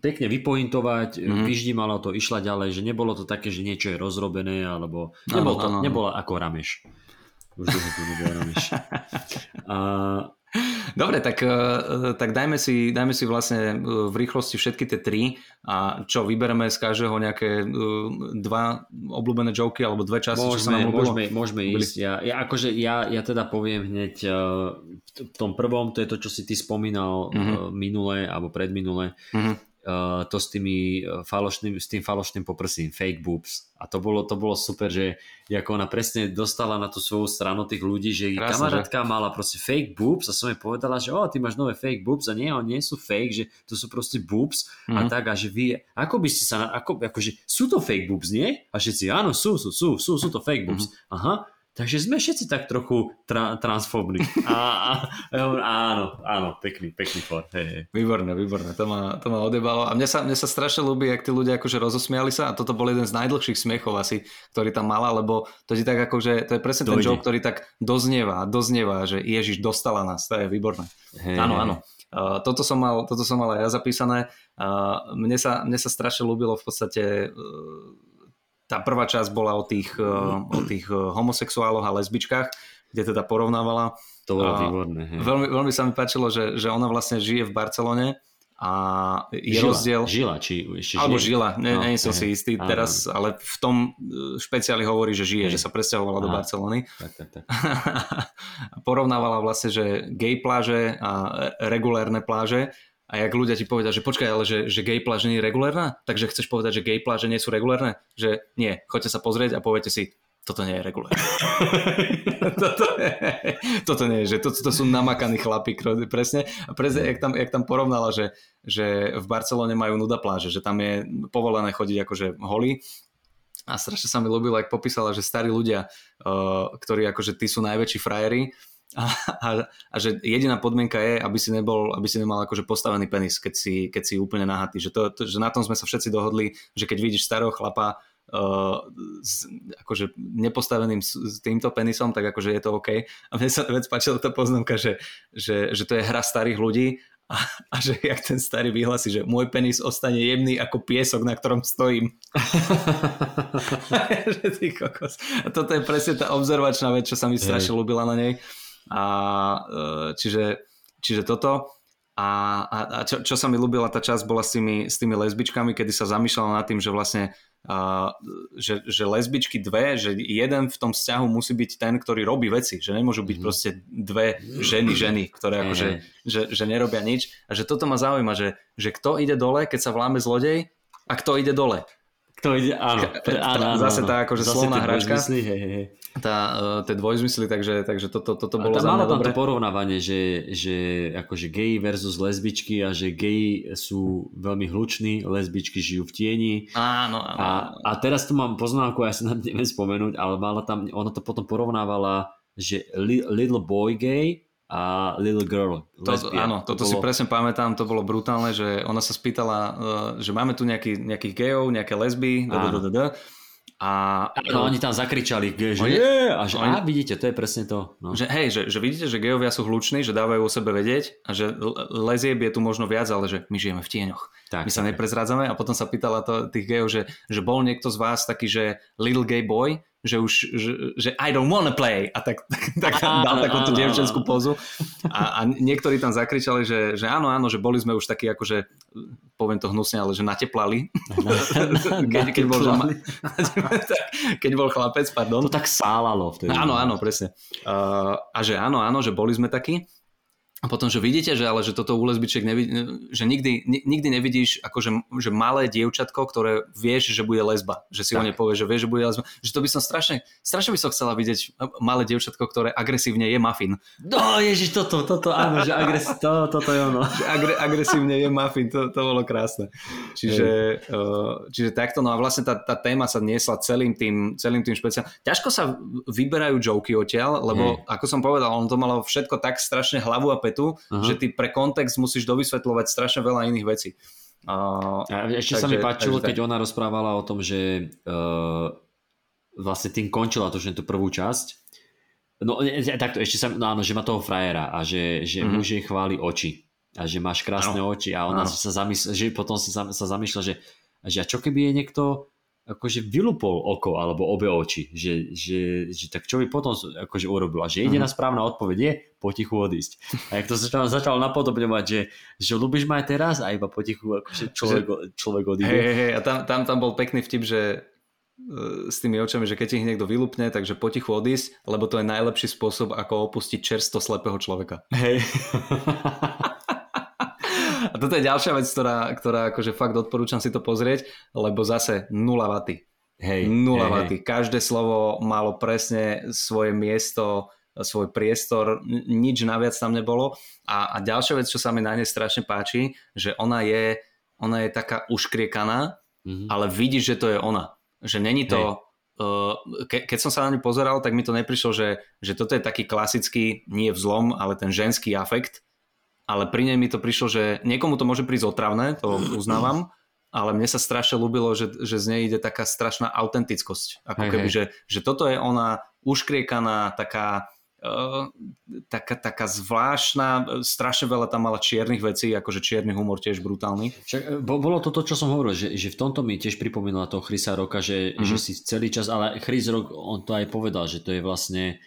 pekne vypointovať, mm-hmm. vyždímala to, išla ďalej, že nebolo to také, že niečo je rozrobené, alebo nebolo to, nebola ako rameš. Už to nebolo rameš. A, Dobre, tak, eh, tak dajme, si, dajme si vlastne eh, v rýchlosti všetky tie tri a čo, vybereme z každého nejaké dva obľúbené joky alebo dve časti, môžeme, čo sa nám môžeme, môžeme ísť. Ja, ja, akože ja, ja teda poviem hneď v tom prvom, to je to, čo si ty spomínal uh-huh. minule alebo predminule. Uh-huh uh, to s, tými eh, falošným, s tým falošným poprsím, fake boobs. A to bolo, to bolo super, že ako ona presne dostala na tú svoju stranu tých ľudí, že jej kamarátka že? mala proste fake boobs a som jej povedala, že o, ty máš nové fake boobs a nie, oni nie sú fake, že to sú proste boobs mm-hmm. a mhm. tak a že vy, ako by ste sa, ako, akože sú to fake boobs, nie? A všetci, áno, sú, sú, sú, sú, sú to fake boobs. Mm-hmm. Aha, Takže sme všetci tak trochu tra- transfóbni. A, a, áno, áno, pekný, pekný for. Hej, hej. Výborné, výborné, to ma, to ma odebalo. A mne sa, mne sa strašne ľúbi, ak tí ľudia akože rozosmiali sa a toto bol jeden z najdlhších smiechov asi, ktorý tam mala, lebo to je tak akože, to je presne Dojde. ten joke, ktorý tak doznieva, doznieva, že Ježiš dostala nás, to je výborné. Hej, áno, áno. Uh, toto, som mal, toto som mal aj ja zapísané. Uh, mne, sa, mne sa strašne ľúbilo v podstate uh, tá prvá časť bola o tých, eh, o tých eh, homosexuáloch a lesbičkách, kde teda porovnávala. To bolo výborné. Hej. Veľmi, veľmi sa mi páčilo, že, že ona vlastne žije v Barcelone a je žila, rozdiel... Žila, či ešte Alebo žije? žila, ne, no, nie som si istý áno, teraz, ale v tom eh, špeciáli hovorí, že žije, hej. že sa presťahovala Aha. do Barcelony. Tak, tak, tak. Porovnávala vlastne, že gay pláže a regulérne pláže a jak ľudia ti povedia, že počkaj, ale že, že gay pláž nie je regulárna, takže chceš povedať, že gay pláže nie sú regulárne? Že nie, choďte sa pozrieť a poviete si, toto nie je regulárne. toto, toto nie je, že to, to sú namakaní chlapi, presne. A presne, jak tam, jak tam porovnala, že, že v Barcelone majú nuda pláže, že tam je povolené chodiť akože holí, a strašne sa mi ľúbilo, ak popísala, že starí ľudia, uh, ktorí akože tí sú najväčší frajeri, a, a, a že jediná podmienka je, aby si, nebol, aby si nemal akože postavený penis, keď si, keď si úplne nahatý. Že, to, to, že na tom sme sa všetci dohodli, že keď vidíš starého chlapa uh, s akože nepostaveným s, týmto penisom, tak akože je to OK. A mne sa vec páčila tá poznámka, že, že, že to je hra starých ľudí a, a že jak ten starý vyhlasí, že môj penis ostane jemný ako piesok, na ktorom stojím. že ty kokos. A toto je presne tá obzervačná vec, čo sa mi strašne ľúbila na nej A, e, čiže, čiže toto. A, a, a čo, čo sa mi ľúbila tá časť bola s tými, s tými lesbičkami, kedy sa zamýšľala nad tým, že vlastne uh, že, že lesbičky dve, že jeden v tom vzťahu musí byť ten, ktorý robí veci, že nemôžu byť mm-hmm. proste dve ženy, ženy, ktoré akože, že, že nerobia nič a že toto ma zaujíma, že, že kto ide dole, keď sa vláme zlodej a kto ide dole. Kto ide, áno. Pre, áno, áno zase tá akože slovná hračka. Hej, hej tá, uh, tie dvojzmysly, takže, takže toto, toto bolo za mňa tam to porovnávanie, že, že akože gay versus lesbičky a že gay sú veľmi hluční, lesbičky žijú v tieni. Áno, áno. A, a teraz tu mám poznámku, ja sa na neviem spomenúť, ale mala tam, ona to potom porovnávala, že li, little boy gay a Little Girl. To, áno, toto to bolo... si presne pamätám, to bolo brutálne, že ona sa spýtala, uh, že máme tu nejaký, nejakých gejov, nejaké lesby, da, da, da, da, a no, oni tam zakričali, že oni, je, a že oni, a vidíte, to je presne to. No. Že, hej, že, že vidíte, že gejovia sú hluční, že dávajú o sebe vedieť a že lezieb je tu možno viac, ale že my žijeme v tieňoch. Tak, my sa tak. neprezrádzame a potom sa pýtala to, tých gejov, že, že bol niekto z vás taký, že little gay boy, že už, že, že I don't wanna play a tak, tak, tak dal takúto dievčenskú pozu a, a niektorí tam zakričali, že, že áno, áno, že boli sme už takí akože poviem to hnusne, ale že nateplali keď, keď, bol, keď bol chlapec, pardon. To tak sálalo vtedy. Áno, áno, presne. Uh, a že áno, áno, že boli sme takí a potom, že vidíte, že ale že toto u lesbičiek nevidí, že nikdy, nikdy nevidíš akože že malé dievčatko, ktoré vieš, že bude lesba. Že si tak. o nej povie, že vieš, že bude lesba. Že to by som strašne, strašne by som chcela vidieť malé dievčatko, ktoré agresívne je muffin. No ježiš, toto, toto, áno, že agres, to, toto je ono. Že agre, agresívne je muffin, to, to bolo krásne. Čiže, uh, čiže takto, no a vlastne tá, tá téma sa niesla celým tým, celým tým špeciálom. Ťažko sa vyberajú joky odtiaľ, lebo hey. ako som povedal, on to malo všetko tak strašne hlavu a petu, uh-huh. že ty pre kontext musíš dovysvetľovať strašne veľa iných vecí. Uh, a ešte takže, sa mi páčilo, keď ona rozprávala o tom, že uh, vlastne tým končila to, že tú prvú časť. No takto, ešte sa, no áno, že má toho frajera a že, že uh-huh. muž jej chváli oči a že máš krásne ano. oči a ona ano. sa zamysl, že potom sa, sa zamýšľa, že, že a čo keby je niekto akože vylúpol oko alebo obe oči, že, že, že tak čo by potom akože urobil a že jediná uh-huh. správna odpoveď je potichu odísť. A jak to začal, začal napodobňovať, že, že ľubíš ma aj teraz a iba potichu akože človek, človek odíde. Hej, hej, a tam, tam, tam bol pekný vtip, že e, s tými očami, že keď ich niekto vylúpne, takže potichu odísť, lebo to je najlepší spôsob, ako opustiť čersto slepého človeka. Hej. Toto je ďalšia vec, ktorá, ktorá akože fakt odporúčam si to pozrieť, lebo zase nula vaty. Hej, nula hej, vaty. Hej. Každé slovo malo presne svoje miesto, svoj priestor, nič naviac tam nebolo. A, a ďalšia vec, čo sa mi na nej strašne páči, že ona je, ona je taká uškriekaná, mm-hmm. ale vidíš, že to je ona. Že není to... Uh, ke, keď som sa na ňu pozeral, tak mi to neprišlo, že, že toto je taký klasický, nie vzlom, ale ten ženský afekt, ale pri nej mi to prišlo, že niekomu to môže prísť otravné, to uznávam, ale mne sa strašne ľúbilo, že, že z nej ide taká strašná autentickosť. Ako hej, keby, hej. Že, že toto je ona uškriekaná, taká, uh, taká, taká zvláštna, strašne veľa tam mala čiernych vecí, akože čierny humor tiež brutálny. Však, e, bolo to to, čo som hovoril, že, že v tomto mi tiež pripomínala toho Chrisa Roka, že, mm-hmm. že si celý čas, ale Chris Rock, on to aj povedal, že to je vlastne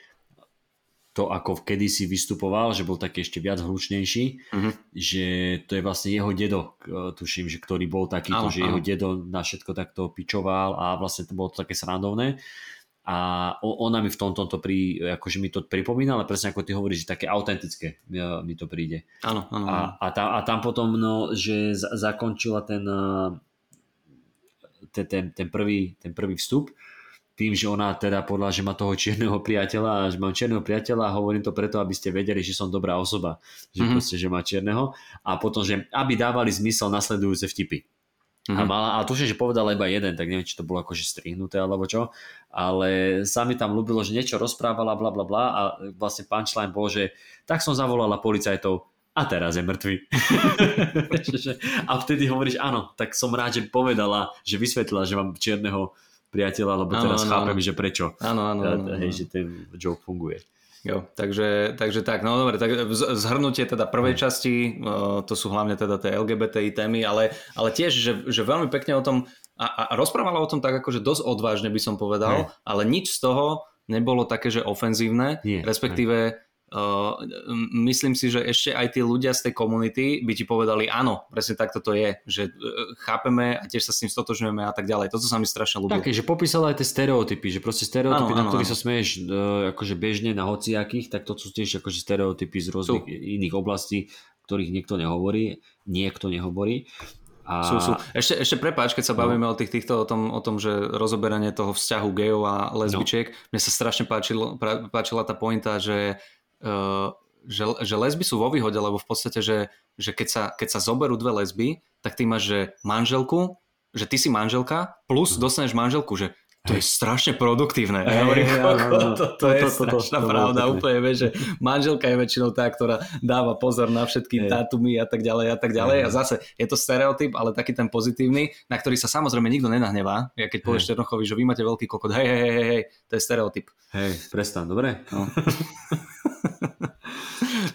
to, ako kedysi vystupoval, že bol taký ešte viac hlučnejší, uh-huh. že to je vlastne jeho dedo, tuším, že ktorý bol takýto, že jeho dedo na všetko takto pičoval a vlastne to bolo to také srandovné. A ona mi v tom tomto pri, akože mi to pripomína, ale presne ako ty hovoríš, že také autentické mi to príde. Áno, áno. A, a, tam, a tam potom, no, že zakončila ten, ten, ten, ten, prvý, ten prvý vstup, tým, že ona teda podľa, že má toho čierneho priateľa a že mám čierneho priateľa a hovorím to preto, aby ste vedeli, že som dobrá osoba, že mm-hmm. proste, že má čierneho a potom, že aby dávali zmysel nasledujúce vtipy. Mm-hmm. A mala, ale tuším, že povedala iba jeden, tak neviem, či to bolo akože strihnuté alebo čo, ale sa mi tam ľúbilo, že niečo rozprávala, bla bla bla a vlastne punchline bol, že tak som zavolala policajtov, a teraz je mŕtvy. a vtedy hovoríš, áno, tak som rád, že povedala, že vysvetlila, že mám čierneho priateľa, lebo ano, teraz ano, chápem, ano. že prečo. Áno, áno. Hej, že ten joke funguje. Jo, takže, takže tak, no dobre, tak zhrnutie teda prvej časti, to sú hlavne teda tie LGBTI témy, ale, ale tiež, že, že veľmi pekne o tom, a, a rozprávala o tom tak akože dosť odvážne by som povedal, hmm. ale nič z toho nebolo také, že ofenzívne, Nie, respektíve Uh, myslím si, že ešte aj tí ľudia z tej komunity by ti povedali áno, presne takto to je, že uh, chápeme a tiež sa s tým stotožňujeme a tak ďalej. Toto sa mi strašne ľúbilo. Také, že popísal aj tie stereotypy, že proste stereotypy, áno, na ktorých sa smeješ uh, akože bežne na hociakých, tak to sú tiež akože stereotypy z rôznych sú. iných oblastí, ktorých niekto nehovorí, niekto nehovorí. A... Sú, sú. Ešte, ešte prepáč, keď sa no. bavíme no. o, tých, týchto, o, tom, o tom, že rozoberanie toho vzťahu gejov a lesbičiek, no. mne sa strašne páčilo, páčila tá pointa, že že, že lesby sú vo výhode, lebo v podstate, že, že keď, sa, keď sa zoberú dve lesby, tak ty máš, že manželku, že ty si manželka, plus mhm. dostaneš manželku, že to je strašne produktívne. Hey, ja hovorím, hey, to, to, to, je to, strašná to, to, pravda, to, úplne vieš, že manželka je väčšinou tá, ktorá dáva pozor na všetky hey. dátumy a tak ďalej a tak ďalej. Hey. A zase je to stereotyp, ale taký ten pozitívny, na ktorý sa samozrejme nikto nenahnevá. Ja keď povieš hey. Černochovi, že vy máte veľký kokot, hej, hej, hej, hej, to je stereotyp. Hej, prestan, dobre? No.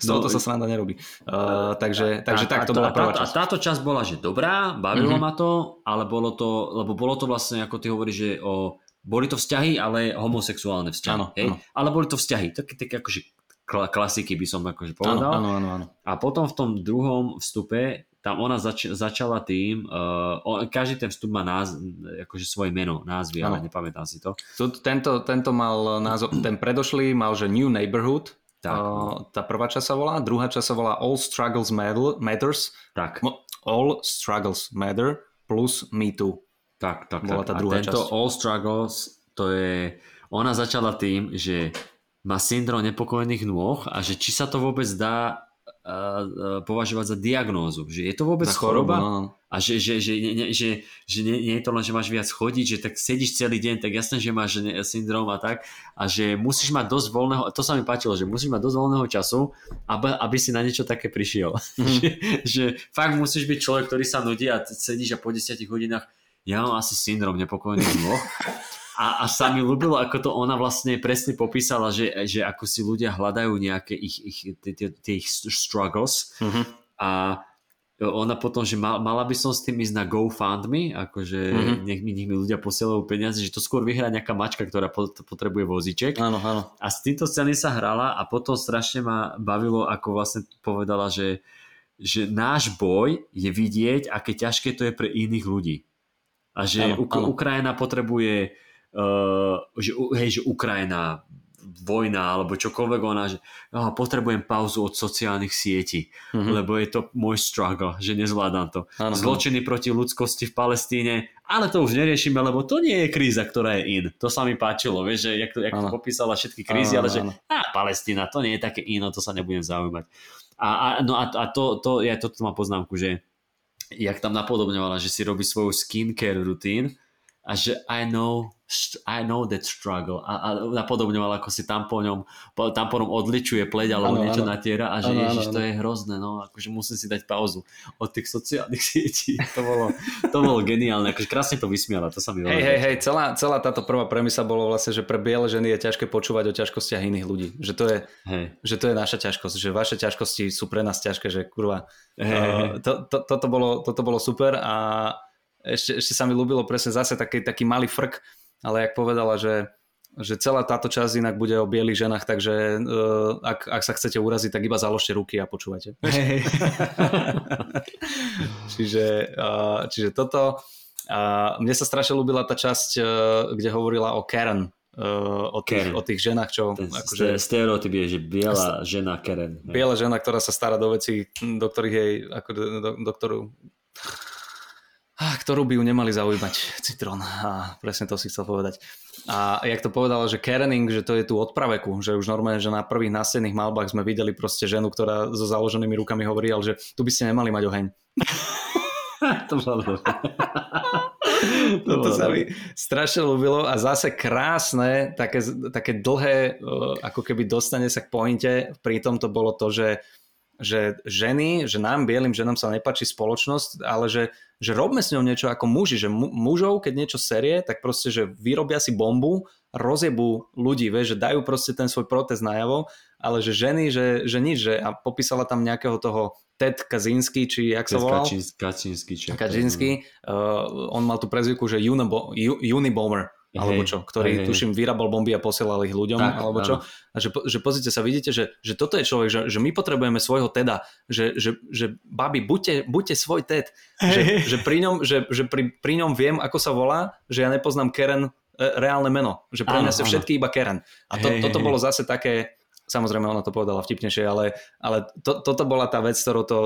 Z toho no, sa sranda nerobí. Uh, takže takže tak to bola prvá časť. A táto časť bola, že dobrá, bavilo mm-hmm. ma to, ale bolo to, lebo bolo to vlastne, ako ty hovoríš, že o, boli to vzťahy, ale homosexuálne vzťahy. Áno, hej? Áno. Ale boli to vzťahy, také, také akože klasiky by som akože povedal. Áno, áno, áno. A potom v tom druhom vstupe tam ona zač- začala tým, uh, on, každý ten vstup má náz- akože svoje meno, názvy, ano. ale nepamätám si to. Tento, tento mal názov, ten predošlý mal, že New Neighborhood, tak. Uh, tá prvá časť sa volá, druhá časť sa volá All Struggles Matters. Tak. All Struggles Matter plus Me Too. Tak, tak, Bola tak. tá druhá A tento časť. All Struggles, to je... Ona začala tým, že má syndrom nepokojných nôh a že či sa to vôbec dá považovať za diagnózu, že je to vôbec za choroba no, no. a že, že, že, ne, že, že nie, nie je to len, že máš viac chodiť, že tak sedíš celý deň, tak jasné, že máš syndrom a tak a že musíš mať dosť voľného, to sa mi páčilo, že musíš mať dosť voľného času, aby, aby si na niečo také prišiel. Mm. že, že fakt musíš byť človek, ktorý sa nudí a sedíš a po 10 hodinách ja mám asi syndrom nepokojných nôh a, a sa mi ľúbilo, ako to ona vlastne presne popísala, že, že ako si ľudia hľadajú nejaké ich, ich, tie, tie ich struggles mm-hmm. a ona potom, že mal, mala by som s tým ísť na GoFundMe, akože mm-hmm. nech, mi, nech mi ľudia posielajú peniaze, že to skôr vyhrá nejaká mačka, ktorá potrebuje vozíček. Áno, áno. A s týmto scény sa hrala a potom strašne ma bavilo, ako vlastne povedala, že, že náš boj je vidieť, aké ťažké to je pre iných ľudí. A že áno, Uk- áno. Ukrajina potrebuje uh, že, hej, že Ukrajina, vojna alebo čokoľvek ona, že oh, potrebujem pauzu od sociálnych sietí, mm-hmm. lebo je to môj struggle, že nezvládam to. Ano, Zločiny ano. proti ľudskosti v Palestíne, ale to už neriešime, lebo to nie je kríza, ktorá je in. To sa mi páčilo, vieš, že jak to, jak to popísala všetky krízy, ano, ale že a, Palestína, to nie je také ino, to sa nebudem zaujímať. A, a, no a, a to, to, ja toto mám poznámku, že jak tam napodobňovala, že si robí svoju skincare rutín a že I know I know that struggle a, a napodobňoval ako si tampónom, tampónom odličuje pleť alebo ano, niečo ano. natiera a že ano, ježiš, ano, to je hrozné, no akože musím si dať pauzu od tých sociálnych sietí. To bolo, to bolo geniálne, akože krásne to vysmiala, to sa mi Hej, hej, hej, celá, celá táto prvá premisa bolo vlastne, že pre biele ženy je ťažké počúvať o ťažkostiach iných ľudí. Že to je, hej. že to je naša ťažkosť, že vaše ťažkosti sú pre nás ťažké, že kurva. Hej, uh, hej. To, to, toto, bolo, toto bolo super a ešte, ešte sa mi ľúbilo presne zase taký, taký malý frk, ale jak povedala, že, že celá táto časť inak bude o bielých ženách, takže uh, ak, ak sa chcete uraziť, tak iba založte ruky a počúvajte. Hey. čiže, uh, čiže toto. Uh, mne sa strašne ľúbila tá časť, uh, kde hovorila o Karen, o, tých, Karen. o tých ženách, čo... Ten akože, stereotyp je, že biela žena Karen. Biela žena, ktorá sa stará do vecí, do ktorých jej, ako, do, do, do ktorú ktorú by ju nemali zaujímať citrón. A presne to si chcel povedať. A jak to povedala, že Kerening, že to je tu od praveku, že už normálne, že na prvých nástenných malbách sme videli proste ženu, ktorá so založenými rukami hovorí, ale že tu by ste nemali mať oheň. to bolo Toto sa mi strašne ľúbilo a zase krásne, také, také dlhé, ako keby dostane sa k pointe, pritom to bolo to, že že ženy, že nám, bielým ženám sa nepačí spoločnosť, ale že, že robme s ňou niečo ako muži, že mužov, keď niečo serie, tak proste, že vyrobia si bombu, rozjebú ľudí, vie, že dajú proste ten svoj protest najavo, ale že ženy, že, že nič, že a popísala tam nejakého toho Ted Kaczynski, či jak sa volal? Kaczynski, či Kaczynski. Uh, on mal tú prezivku, že Unibo, Unibomber, alebo čo, ktorý hej, tuším vyrábal bomby a posielal ich ľuďom, tak, alebo čo. A že, že pozrite sa, vidíte, že, že toto je človek, že, že my potrebujeme svojho teda, že, že, že babi, buďte, buďte svoj ted, že, že, pri ňom, že, že pri, pri ňom viem, ako sa volá, že ja nepoznám Keren e, reálne meno, že pre mňa sa všetky iba Keren. A to, hej, toto bolo zase také, Samozrejme, ona to povedala vtipnejšie, ale, ale to, toto bola tá vec, ktorou to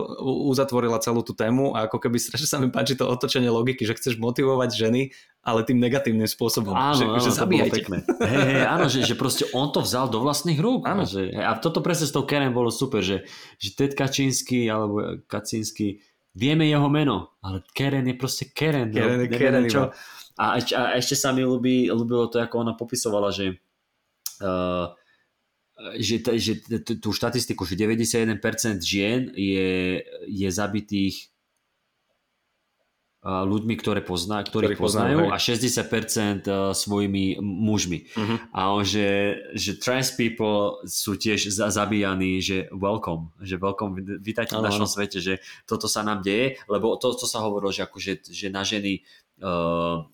uzatvorila celú tú tému a ako keby strašne sa mi páči to otočenie logiky, že chceš motivovať ženy, ale tým negatívnym spôsobom. Áno, že, áno, že zabíjajte. Pekné. Hey, hey, áno, že, že proste on to vzal do vlastných rúk. Áno. A, že, a toto presne s tou Karen bolo super, že, že Ted Kačínsky alebo Kačínsky, vieme jeho meno, ale Karen je proste Karen. No, Karen je Karen. Čo. A, ešte, a ešte sa mi ľubí, ľúbilo to, ako ona popisovala, že uh, že, že tú štatistiku, že 91% žien je, je zabitých ľuďmi, ktoré pozná, ktorých poznajú, poznajú a 60% svojimi mužmi. Uh-huh. A že, že trans people sú tiež zabíjani, že welcome, že welcome, vítajte v našom svete, že toto sa nám deje, lebo to, to sa hovorilo, že, akože, že na ženy uh,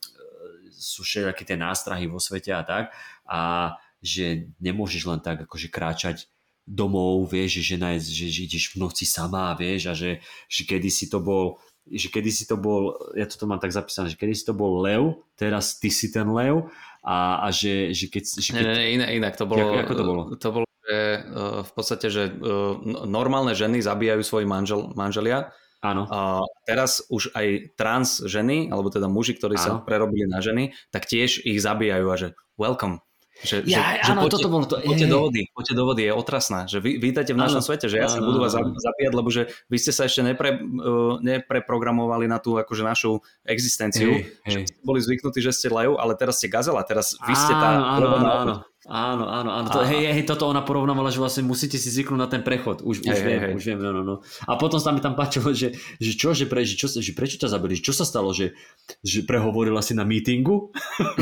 sú všetky tie nástrahy vo svete a tak. A že nemôžeš len tak akože kráčať domov, vieš, že je, že, že ideš v noci sama, vieš, a že, že kedy si to bol že kedy si to bol, ja to mám tak zapísané, že kedy si to bol lev, teraz ty si ten lev a, a že, že keď... Že keď... Ne, ne, inak, inak to bolo... Ako, ako to bolo? To bolo, že uh, v podstate, že uh, normálne ženy zabíjajú svojich manžel, manželia, Áno. A teraz už aj trans ženy, alebo teda muži, ktorí Áno. sa prerobili na ženy, tak tiež ich zabíjajú a že welcome. Že, ja, že, áno, že poďte, toto bolo to. Poďte do vody, poďte do vody, je otrasná. Že vy, vítajte v našom áno, svete, že ja sa budú vás zapíjať, lebo že vy ste sa ešte nepre, uh, nepreprogramovali na tú akože našu existenciu. Hej, hej. boli zvyknutí, že ste lev, ale teraz ste gazela, teraz vy ste tá... Áno, áno, áno. Áno, áno, áno. To, hej, hej, toto ona porovnávala, že vlastne musíte si zvyknúť na ten prechod. Už, už hej, viem, hej. už viem, no, no, no. A potom sa mi tam páčilo, že, že čo, že, pre, že, čo, že prečo ťa zabili, čo sa stalo, že, že prehovorila si na meetingu?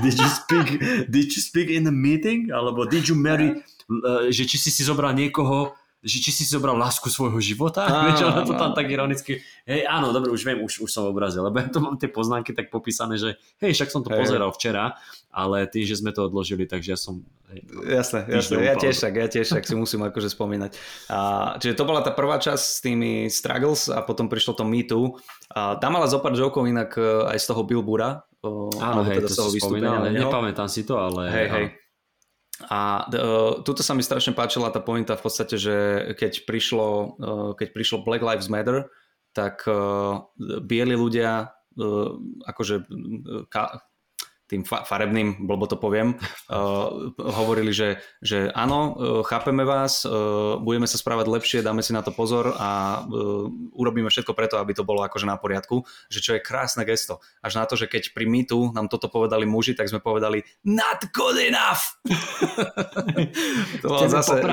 did, you speak, did you speak in the meeting? Alebo did you marry, uh, že či si si zobral niekoho, že či si zobral lásku svojho života, vieš, ona to tam tak ironicky, hej, áno, dobre, už viem, už, už som obrazil, lebo ja to mám tie poznámky tak popísané, že hej, však som to hej. pozeral včera, ale tým, že sme to odložili, takže ja som... Jasné, jasné, ja tiež tak, ja tiež tak si musím akože spomínať. A, čiže to bola tá prvá časť s tými struggles a potom prišlo to Me Too. A tam mala zopár jokov inak e, aj z toho Billboarda, Áno, hej, teda to si spomínal, nepamätám si to, ale... Hej, hej. A uh, tuto sa mi strašne páčila tá pointa v podstate, že keď prišlo, uh, keď prišlo Black Lives Matter, tak uh, bieli ľudia uh, akože ka, tým fa- farebným, blbo to poviem, uh, hovorili, že, že áno, uh, chápeme vás, uh, budeme sa správať lepšie, dáme si na to pozor a uh, urobíme všetko preto, aby to bolo akože na poriadku, že čo je krásne gesto. Až na to, že keď pri MeToo nám toto povedali muži, tak sme povedali not good enough! to bolo zase...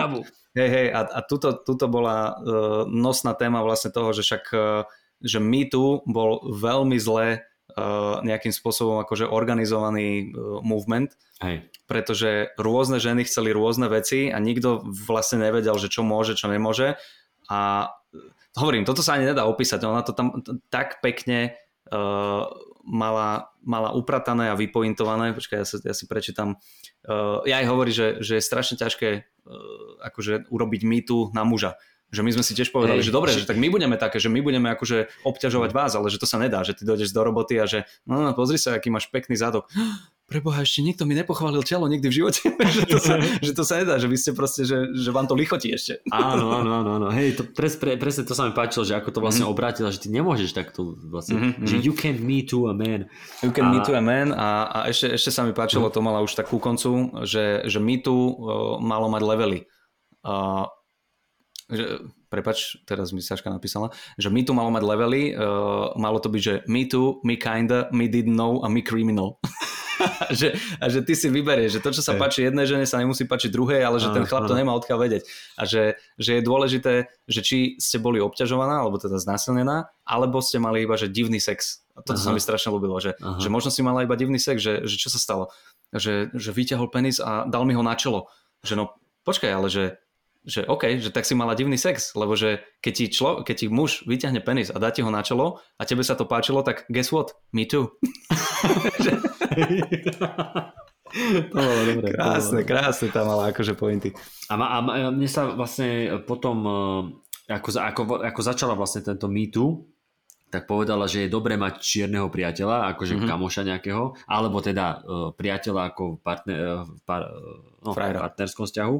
Hej, hej, a, a tuto, tuto bola uh, nosná téma vlastne toho, že však uh, že MeToo bol veľmi zle Eh, nejakým spôsobom akože organizovaný uh, movement, Hej. pretože rôzne ženy chceli rôzne veci a nikto vlastne nevedel, že čo môže, čo nemôže. A hovorím, toto sa ani nedá opísať, ona to tam tak pekne uh, mala, mala upratané a vypointované, počkaj, ja, sa, ja si prečítam, uh, ja aj hovorí, že, že je strašne ťažké uh, akože urobiť mýtu na muža, že my sme si tiež povedali, Ej, že dobre, že tak my budeme také, že my budeme akože obťažovať vás, ale že to sa nedá, že ty dojdeš do roboty a že no, no pozri sa, aký máš pekný zadok. Preboha, ešte nikto mi nepochválil telo nikdy v živote, že, to sa, že to sa nedá, že vy ste proste, že, že vám to lichotí ešte. Áno, áno, áno, áno. Hej, to pres, pre, presne to sa mi páčilo, že ako to vlastne mm-hmm. obrátila, že ty nemôžeš takto vlastne, mm-hmm. že you can me to a man. You can a... me to a man a, a ešte, ešte sa mi páčilo, mm-hmm. to mala už tak ku koncu, že, že me to uh, malo mať levely. Uh, že, prepač, teraz mi Saška napísala, že my tu malo mať levely, uh, malo to byť, že me too, me kinda, me didn't know a me criminal. že, a že ty si vyberieš, že to, čo sa hey. páči jednej žene, sa nemusí páčiť druhej, ale že ten chlap to nemá odkiaľ vedieť. A že, že je dôležité, že či ste boli obťažovaná, alebo teda znásilnená, alebo ste mali iba, že divný sex. A toto Aha. sa mi strašne ľúbilo, že, že možno si mala iba divný sex, že, že čo sa stalo? Že, že vyťahol penis a dal mi ho na čelo. Že no, počkaj, ale že že OK, že tak si mala divný sex, lebo že keď ti, člo, keď ti muž vyťahne penis a dá ti ho na čelo a tebe sa to páčilo, tak guess what? Me too. to bolo dobré. Krásne, krásne tam mala akože pointy. A, ma, a mne sa vlastne potom, eh, ako, ako, ako začala vlastne tento Me Too, tak povedala, že je dobré mať čierneho priateľa, akože mm-hmm. kamoša nejakého, alebo teda uh, priateľa ako partner, uh, par, uh, no, v partnerskom vzťahu,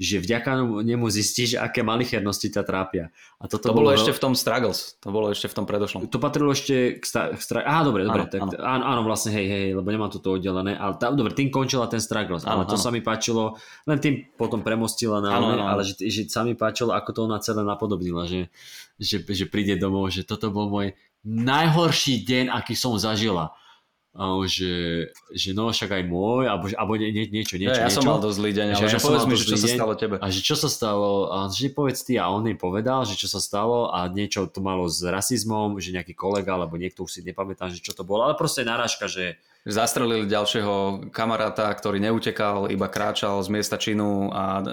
že vďaka nemu zistíš, aké malichernosti ťa trápia. A toto to bolo, bolo ešte v tom Struggles, to bolo ešte v tom predošlom. To patrilo ešte k, stra- k stra- Á, dobre, dobre, áno, tak, áno. Áno, áno, vlastne, hej, hej, lebo nemám toto oddelené, ale tá, dobre, tým končila ten Struggles, áno, ale to áno. sa mi páčilo, len tým potom premostila na áno, áno. ale že, že sa mi páčilo, ako to ona celé napodobnila, že, že, že príde domov, že toto bol môj najhorší deň, aký som zažila že, že no však aj môj, alebo, alebo nie, nie, niečo, niečo, ja, ja niečo. som mal dosť zlý deň, že, ja povedz mi, čo sa stalo tebe. A že čo sa stalo, a že povedz ty a on jej povedal, že čo sa stalo a niečo to malo s rasizmom, že nejaký kolega, alebo niekto už si nepamätám, že čo to bolo, ale proste narážka, že Zastrelili ďalšieho kamaráta, ktorý neutekal, iba kráčal z miesta činu a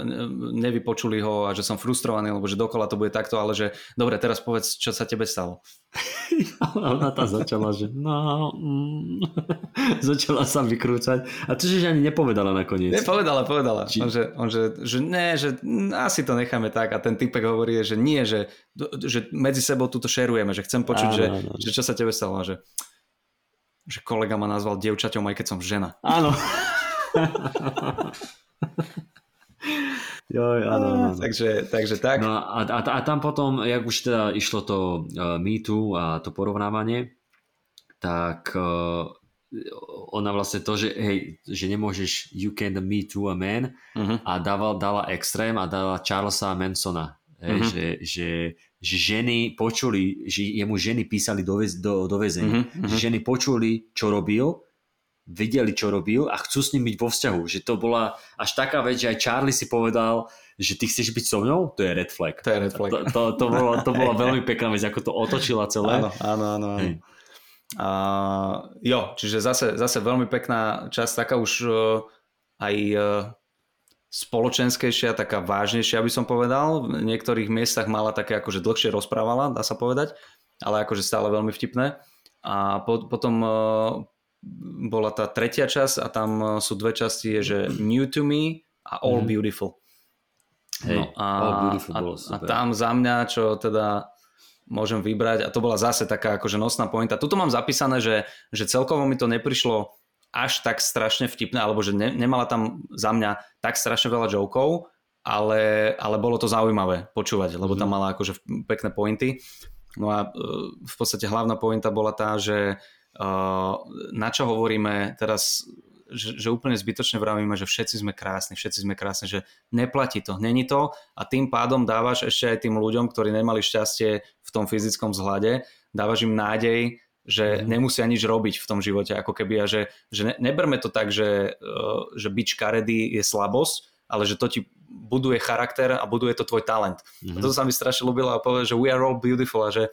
nevypočuli ho a že som frustrovaný, lebo že dokola to bude takto, ale že dobre, teraz povedz, čo sa tebe stalo. Ona tam začala, že no, mm. začala sa vykrúcať. A to, že ani nepovedala nakoniec. Nepovedala, povedala. Či... On, že, on že, že ne, že asi to necháme tak. A ten typek hovorí, že nie, že, že medzi sebou túto šerujeme, že chcem počuť, áno, že, áno. že čo sa tebe stalo. Že že kolega ma nazval dievčaťom, aj keď som žena. Áno. Joj, áno, áno. Takže, takže tak. No a, a, a tam potom, jak už teda išlo to uh, Me Too a to porovnávanie, tak uh, ona vlastne to, že hej, že nemôžeš you can me to a man uh-huh. a dával, dala extrém a dala Charlesa Mansona. Hej, uh-huh. že, že že ženy počuli, že jemu ženy písali do, väz, do, do väzenia. Mm-hmm. Že ženy počuli, čo robil, videli, čo robil a chcú s ním byť vo vzťahu. Že to bola až taká vec, že aj Charlie si povedal, že ty chceš byť so mnou? To je red flag. To je red flag. To, to, to, bola, to bola veľmi pekná vec, ako to otočila celé. Áno, áno, áno. áno. A, jo, čiže zase, zase veľmi pekná časť, taká už uh, aj uh, spoločenskejšia, taká vážnejšia by som povedal. V niektorých miestach mala také akože dlhšie rozprávala, dá sa povedať, ale akože stále veľmi vtipné. A po, potom uh, bola tá tretia časť a tam uh, sú dve časti, je, že New to Me a All mm-hmm. Beautiful. Hey, no a, All Beautiful a, bolo super. a tam za mňa, čo teda môžem vybrať, a to bola zase taká akože nosná pointa. Tuto mám zapísané, že, že celkovo mi to neprišlo až tak strašne vtipné, alebo že ne, nemala tam za mňa tak strašne veľa jokov, ale, ale bolo to zaujímavé počúvať, lebo tam mhm. mala akože pekné pointy. No a e, v podstate hlavná pointa bola tá, že uh, na čo hovoríme teraz, že, že úplne zbytočne vravíme, že všetci sme krásni, všetci sme krásni, že neplatí to, není to a tým pádom dávaš ešte aj tým ľuďom, ktorí nemali šťastie v tom fyzickom vzhľade, dávaš im nádej, že mm. nemusia nič robiť v tom živote, ako keby a že, že ne, neberme to tak, že, uh, že byť škaredý je slabosť, ale že to ti buduje charakter a buduje to tvoj talent. Mm. A to sa mi strašne ľúbilo a povedať, že we are all beautiful a že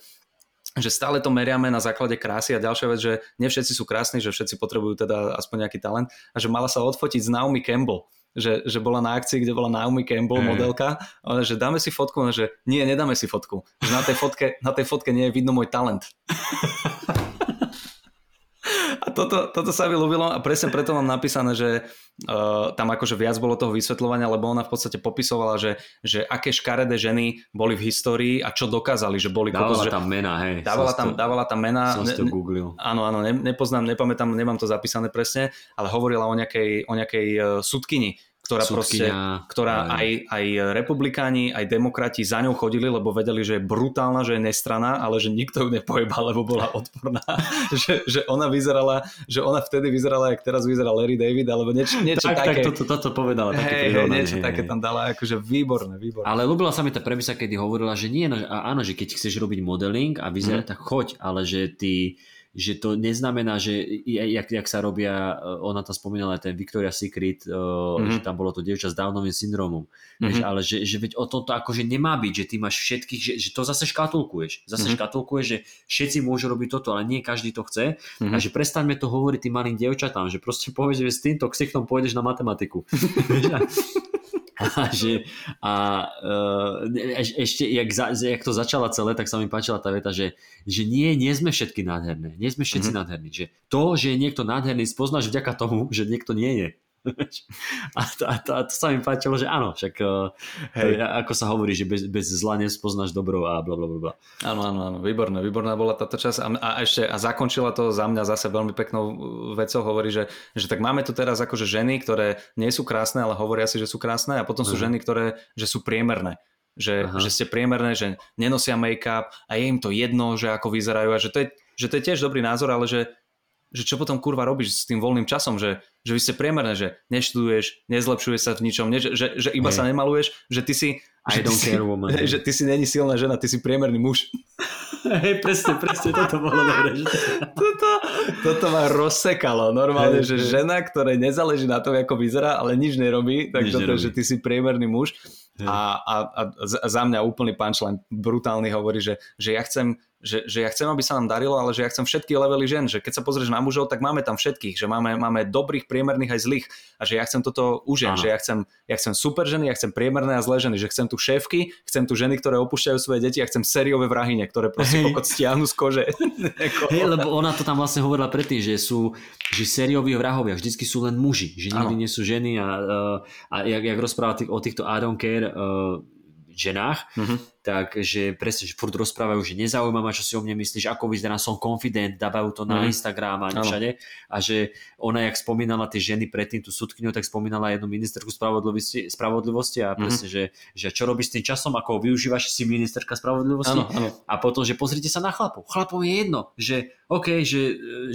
že stále to meriame na základe krásy a ďalšia vec, že nie všetci sú krásni, že všetci potrebujú teda aspoň nejaký talent a že mala sa odfotiť s Naomi Campbell, že, že bola na akcii, kde bola Naomi Campbell, mm. modelka, ale že dáme si fotku, ale že nie, nedáme si fotku. Že na tej fotke, na tej fotke nie je vidno môj talent. Toto, toto sa mi ľúbilo a presne preto mám napísané, že uh, tam akože viac bolo toho vysvetľovania, lebo ona v podstate popisovala, že, že aké škaredé ženy boli v histórii a čo dokázali, že boli dávala kokos, tam mena, hej. Dávala tam, to, dávala tam mena. Som ne, to googlil. Áno, áno, ne, nepoznám, nepamätám, nemám to zapísané presne, ale hovorila o nejakej, o nejakej uh, sudkyni, ktorá proste, ktorá aj. aj, republikáni, aj demokrati za ňou chodili, lebo vedeli, že je brutálna, že je nestraná, ale že nikto ju nepojebal, lebo bola odporná. že, že ona vyzerala, že ona vtedy vyzerala, jak teraz vyzerá Larry David, alebo niečo, niečo tak, také. Tak, toto, toto povedala. Také hey, hey, niečo hej, také tam dala, akože výborné, výborné. Ale ľúbila sa mi tá premisa, kedy hovorila, že nie, no, áno, že keď chceš robiť modeling a vyzerať, mm. tak choď, ale že ty že to neznamená, že jak, jak sa robia, e, ona tam spomínala ten Victoria's Secret, mm-hmm. že tam bolo to dievča s Downovým syndromom, mm-hmm. ale že, že veď o tomto akože nemá byť, že ty máš všetkých, že, že to zase škatulkuješ, zase mm-hmm. škatulkuješ, že všetci môžu robiť toto, ale nie každý to chce mm-hmm. a že prestaňme to hovoriť tým malým dievčatám, že proste povieš, že s týmto ksichtom pôjdeš na matematiku. A, že, a uh, ešte, jak, za, jak to začala celé, tak sa mi páčila tá veta, že, že nie, nie sme všetky nádherné. Nie sme všetci mm-hmm. nádherní. Že to, že je niekto nádherný, spoznáš vďaka tomu, že niekto nie je. A to, a, to, a to sa mi páčilo, že áno, však uh, Hej. To, ako sa hovorí, že bez, bez zla nespoznáš dobro a bla bla bla. Áno, áno, áno, výborné, výborná bola táto časť a, a ešte a zakončila to za mňa zase veľmi peknou vecou, hovorí, že, že tak máme tu teraz akože ženy, ktoré nie sú krásne, ale hovoria si, že sú krásne a potom sú uh-huh. ženy, ktoré že sú priemerné že, že ste priemerné, že nenosia make-up a je im to jedno, že ako vyzerajú a že to je, že to je tiež dobrý názor, ale že, že čo potom kurva robíš s tým voľným časom, že, že vy ste priemerné, že neštuduješ, nezlepšuješ sa v ničom, ne, že, že iba hey. sa nemaluješ, že ty si... I že don't care si, woman. Že ty si není silná žena, ty si priemerný muž. Hej, presne, presne, toto bolo dobré. Že... toto, toto ma rozsekalo. Normálne, hey, že hey. žena, ktoré nezáleží na tom, ako vyzerá, ale nič nerobí, tak nič toto, nerobí. že ty si priemerný muž. Hey. A, a, a za mňa úplný punchline brutálny hovorí, že, že ja chcem že, že ja chcem, aby sa nám darilo, ale že ja chcem všetky levely žen, že keď sa pozrieš na mužov, tak máme tam všetkých, že máme, máme dobrých, priemerných aj zlých a že ja chcem toto u žen, že ja chcem, ja chcem super ženy, ja chcem priemerné a zlé ženy, že chcem tu šéfky, chcem tu ženy, ktoré opúšťajú svoje deti a chcem sériové vrahine, ktoré proste hey. stiahnu z kože. Hej, lebo ona to tam vlastne hovorila predtým, že sú že sérioví vrahovia vždycky sú len muži, že nikdy ano. nie sú ženy a, a jak, jak rozpráva tých, o týchto I don't care uh, ženách, mm-hmm. takže presne, že furt rozprávajú, že nezaujíma ma, čo si o mne myslíš, ako vyzerám, som confident, dávajú to na mm-hmm. Instagram a všade. A že ona, jak spomínala tie ženy predtým, tú sudkyňu, tak spomínala jednu ministerku spravodlivosti, spravodlivosti a presne, mm-hmm. že, že čo robíš s tým časom, ako využívaš si ministerka spravodlivosti. Ano, ano. A potom, že pozrite sa na chlapov. Chlapom je jedno, že OK, že,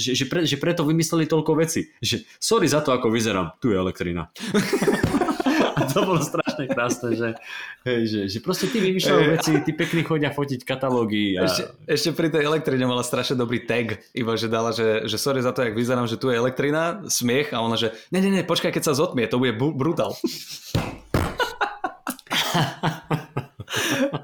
že, že, pre, že preto vymysleli toľko veci. Že sorry za to, ako vyzerám. Tu je elektrina. to bolo strašne krásne, že, hej, že, že proste ty vymýšľajú veci, ty pekný chodia fotiť katalógy. A... Ešte, ešte pri tej elektrine mala strašne dobrý tag, iba že dala, že, že sorry za to, jak vyzerám, že tu je elektrina, smiech a ona, že ne, ne, ne, počkaj, keď sa zotmie, to bude bu- brutál.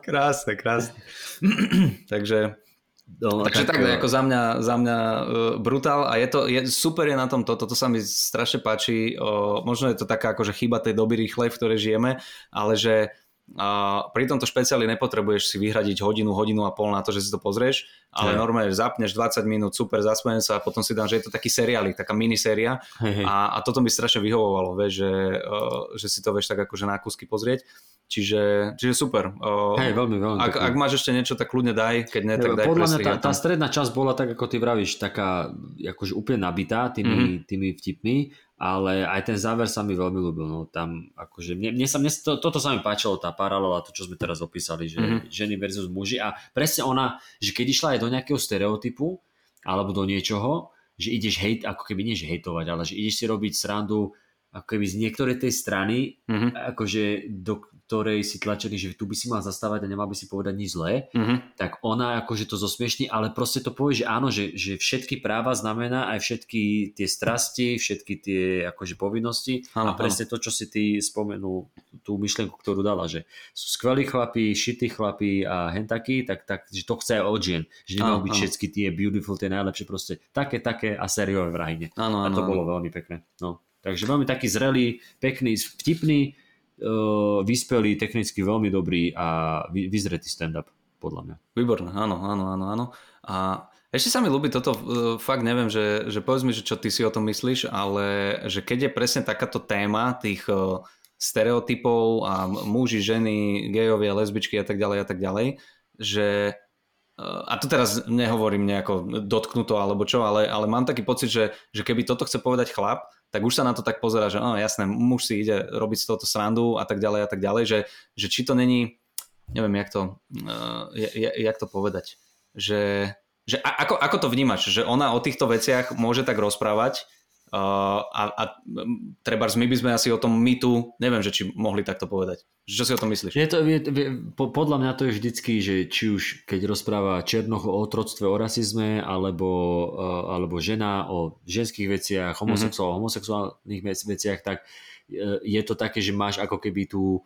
krásne, krásne. Takže No, Takže tak, tak ako za mňa, za mňa uh, brutál a je to, je, super je na tom toto, to sa mi strašne páči, uh, možno je to taká akože chyba tej doby rýchlej, v ktorej žijeme, ale že uh, pri tomto špeciáli nepotrebuješ si vyhradiť hodinu, hodinu a pol na to, že si to pozrieš, ale hey. normálne zapneš 20 minút, super, zasmejem sa a potom si dám, že je to taký seriálik, taká miniséria hey, hey. A, a toto mi strašne vyhovovalo, vieš, že, uh, že si to vieš tak akože na kúsky pozrieť. Čiže, čiže super. Hej, veľmi, veľmi. Ak, ak máš ešte niečo, tak kľudne daj, keď ne, tak daj Podľa mňa tá, tá stredná časť bola tak, ako ty vravíš, taká akože úplne nabitá tými, mm-hmm. tými vtipmi, ale aj ten záver sa mi veľmi ľúbil. No, tam, akože, mne, mne sa, mne, to, toto sa mi páčilo, tá paralela, to, čo sme teraz opísali, že mm-hmm. ženy versus muži a presne ona, že keď išla aj do nejakého stereotypu alebo do niečoho, že ideš hejt, ako keby nie že hejtovať, ale že ideš si robiť srandu ako keby z niektorej tej strany, mm-hmm. akože do, ktorej si tlačili, že tu by si mal zastávať a nemal by si povedať nič zlé, mm-hmm. tak ona akože to zosmiešní, ale proste to povie, že áno, že, že všetky práva znamená aj všetky tie strasti, všetky tie akože povinnosti ano, a presne ano. to, čo si ty spomenul, tú myšlienku, ktorú dala, že sú skvelí chlapí, šití chlapí a hentakí, tak, tak že to chce aj od žien, že nemajú byť všetky tie beautiful, tie najlepšie, proste také, také a sériové vrahine. Ano, ano, a to ano. bolo veľmi pekné. No. Takže veľmi taký zrelý, pekný, vtipný, vyspelý, technicky veľmi dobrý a vy, vyzretý stand-up, podľa mňa. Výborné, áno, áno, áno, áno. A ešte sa mi ľúbi toto, uh, fakt neviem, že, že povedz mi, že čo ty si o tom myslíš, ale že keď je presne takáto téma tých uh, stereotypov a muži, ženy, gejovia, lesbičky a tak ďalej a tak ďalej, že a tu teraz nehovorím nejako dotknuto alebo čo, ale, ale mám taký pocit, že, že keby toto chce povedať chlap, tak už sa na to tak pozera, že oh, jasné, muž si ide robiť z tohoto srandu a tak ďalej a tak ďalej, že, že či to není, neviem, jak to, uh, jak to povedať, že, že ako, ako to vnímaš, že ona o týchto veciach môže tak rozprávať a, a treba my by sme asi o tom mytu, neviem, že či mohli takto povedať. Čo si o tom myslíš? Je to, je, po, podľa mňa to je vždycky, že či už keď rozpráva Černoch o otroctve, o rasizme, alebo, uh, alebo žena o ženských veciach, homosexuál mm-hmm. o homosexuálnych veciach, tak uh, je to také, že máš ako keby tú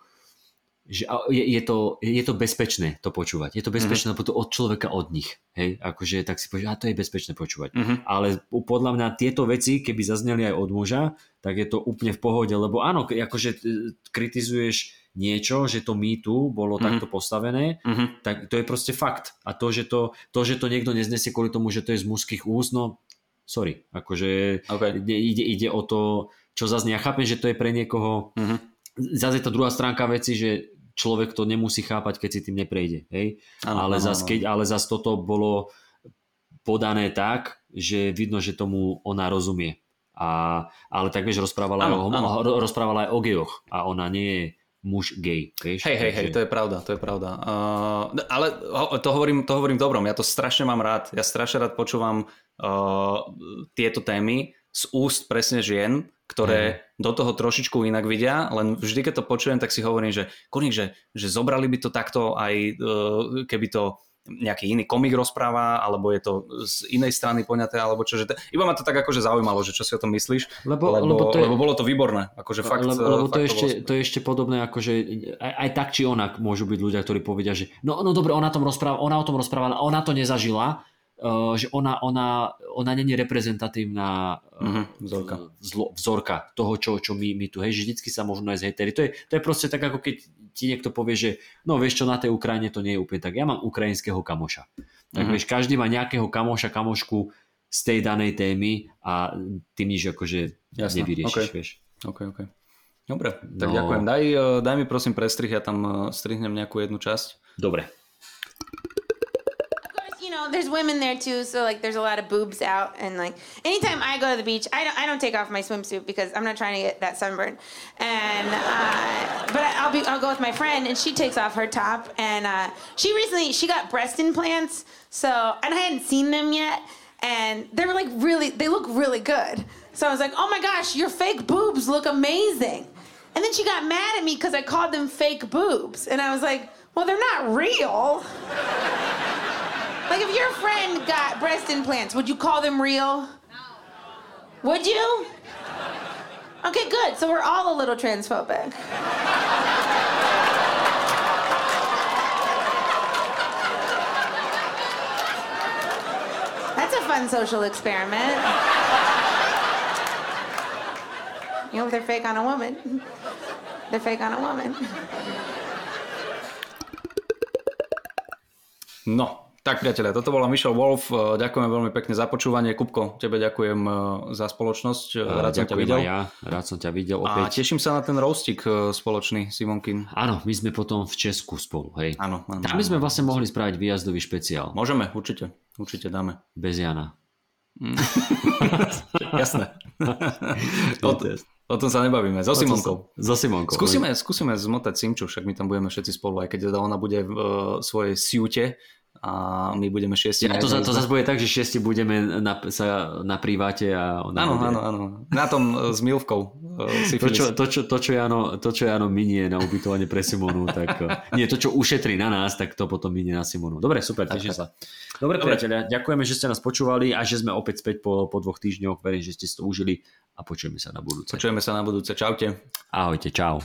že je, je, to, je to bezpečné to počúvať. Je to bezpečné, mm-hmm. lebo to od človeka od nich. Hej, akože tak si povieš, a to je bezpečné počúvať. Mm-hmm. Ale podľa mňa tieto veci, keby zazneli aj od muža, tak je to úplne v pohode, lebo áno, akože kritizuješ niečo, že to mýtu bolo mm-hmm. takto postavené, mm-hmm. tak to je proste fakt. A to že to, to, že to niekto neznesie kvôli tomu, že to je z mužských úst, no sorry, akože okay. ide, ide o to, čo zase ja chápem, že to je pre niekoho, mm-hmm. zase je to druhá stránka veci, že človek to nemusí chápať, keď si tým neprejde. Hej? Ano, ale, ano, zas, keď, ale zase toto bolo podané tak, že vidno, že tomu ona rozumie. A, ale tak vieš, rozprávala, ano, o, ano. rozprávala aj o gejoch a ona nie je muž gay. Vieš? Hej, hej, hej, to je pravda, to je pravda. Uh, ale to hovorím, to hovorím dobrom, ja to strašne mám rád. Ja strašne rád počúvam uh, tieto témy z úst presne žien, ktoré mm. do toho trošičku inak vidia, len vždy, keď to počujem, tak si hovorím, že konik, že, že zobrali by to takto aj uh, keby to nejaký iný komik rozpráva, alebo je to z inej strany poňaté, alebo čo, že to, iba ma to tak akože zaujímalo, že čo si o tom myslíš, lebo, lebo, lebo, to je, lebo bolo to výborné, akože fakt, lebo, lebo fakt to, ešte, to, je ešte podobné, akože aj, aj tak či onak môžu byť ľudia, ktorí povedia, že no, no dobre, ona, tom rozpráva, ona o tom rozprávala, ona to nezažila, že ona, ona, ona není reprezentatívna uh-huh, vzorka. Zlo, vzorka toho, čo, čo my, my tu, hej, že vždycky sa môžu nájsť hejteri. To je, to je proste tak, ako keď ti niekto povie, že no vieš čo, na tej Ukrajine to nie je úplne tak. Ja mám ukrajinského kamoša. Tak uh-huh. vieš, každý má nejakého kamoša, kamošku z tej danej témy a ty nič akože Jasne, nevyriešiš, okay. vieš. OK, OK. Dobre, tak no. ďakujem. Daj, daj mi prosím prestrih, ja tam strihnem nejakú jednu časť. Dobre. There's women there too, so like there's a lot of boobs out, and like anytime I go to the beach, I don't I don't take off my swimsuit because I'm not trying to get that sunburn, and uh, but I'll be I'll go with my friend, and she takes off her top, and uh, she recently she got breast implants, so and I hadn't seen them yet, and they were like really they look really good, so I was like, oh my gosh, your fake boobs look amazing, and then she got mad at me because I called them fake boobs, and I was like, well they're not real. Like if your friend got breast implants, would you call them real? No. Would you? Okay, good. So we're all a little transphobic. That's a fun social experiment. You know, they're fake on a woman. They're fake on a woman. No, Tak priatelia, toto bola Michelle Wolf. E, ďakujem veľmi pekne za počúvanie. Kupko, tebe ďakujem e, za spoločnosť. E, rád som ťa videl. ja, rád som ťa videl opäť. A teším sa na ten roastik spoločný, Simonkin. Áno, my sme potom v Česku spolu, hej. Áno. áno Tam by sme vlastne mohli spraviť výjazdový špeciál. Môžeme, určite. Určite dáme. Bez Jana. Mm. Jasné. o, o tom sa nebavíme. So Simonkou. So Simonkou. Skúsime, skúsime zmotať Simču, však my tam budeme všetci spolu, aj keď teda ona bude v uh, svojej siute a my budeme šiesti. Ja, to, to zase bude tak, že šiesti budeme na, sa na priváte a ona Áno, áno, áno. Na tom uh, s Milvkou. Uh, to, čo, to, čo, to, čo Jano, to, čo Jano minie na ubytovanie pre Simonu, tak uh, nie, to, čo ušetrí na nás, tak to potom minie na Simonu. Dobre, super, teším sa. Dobre, Dobre, priatelia, ďakujeme, že ste nás počúvali a že sme opäť späť po, po dvoch týždňoch. Verím, že ste si to užili a počujeme sa na budúce. Počujeme sa na budúce. Čaute. Ahojte, čau.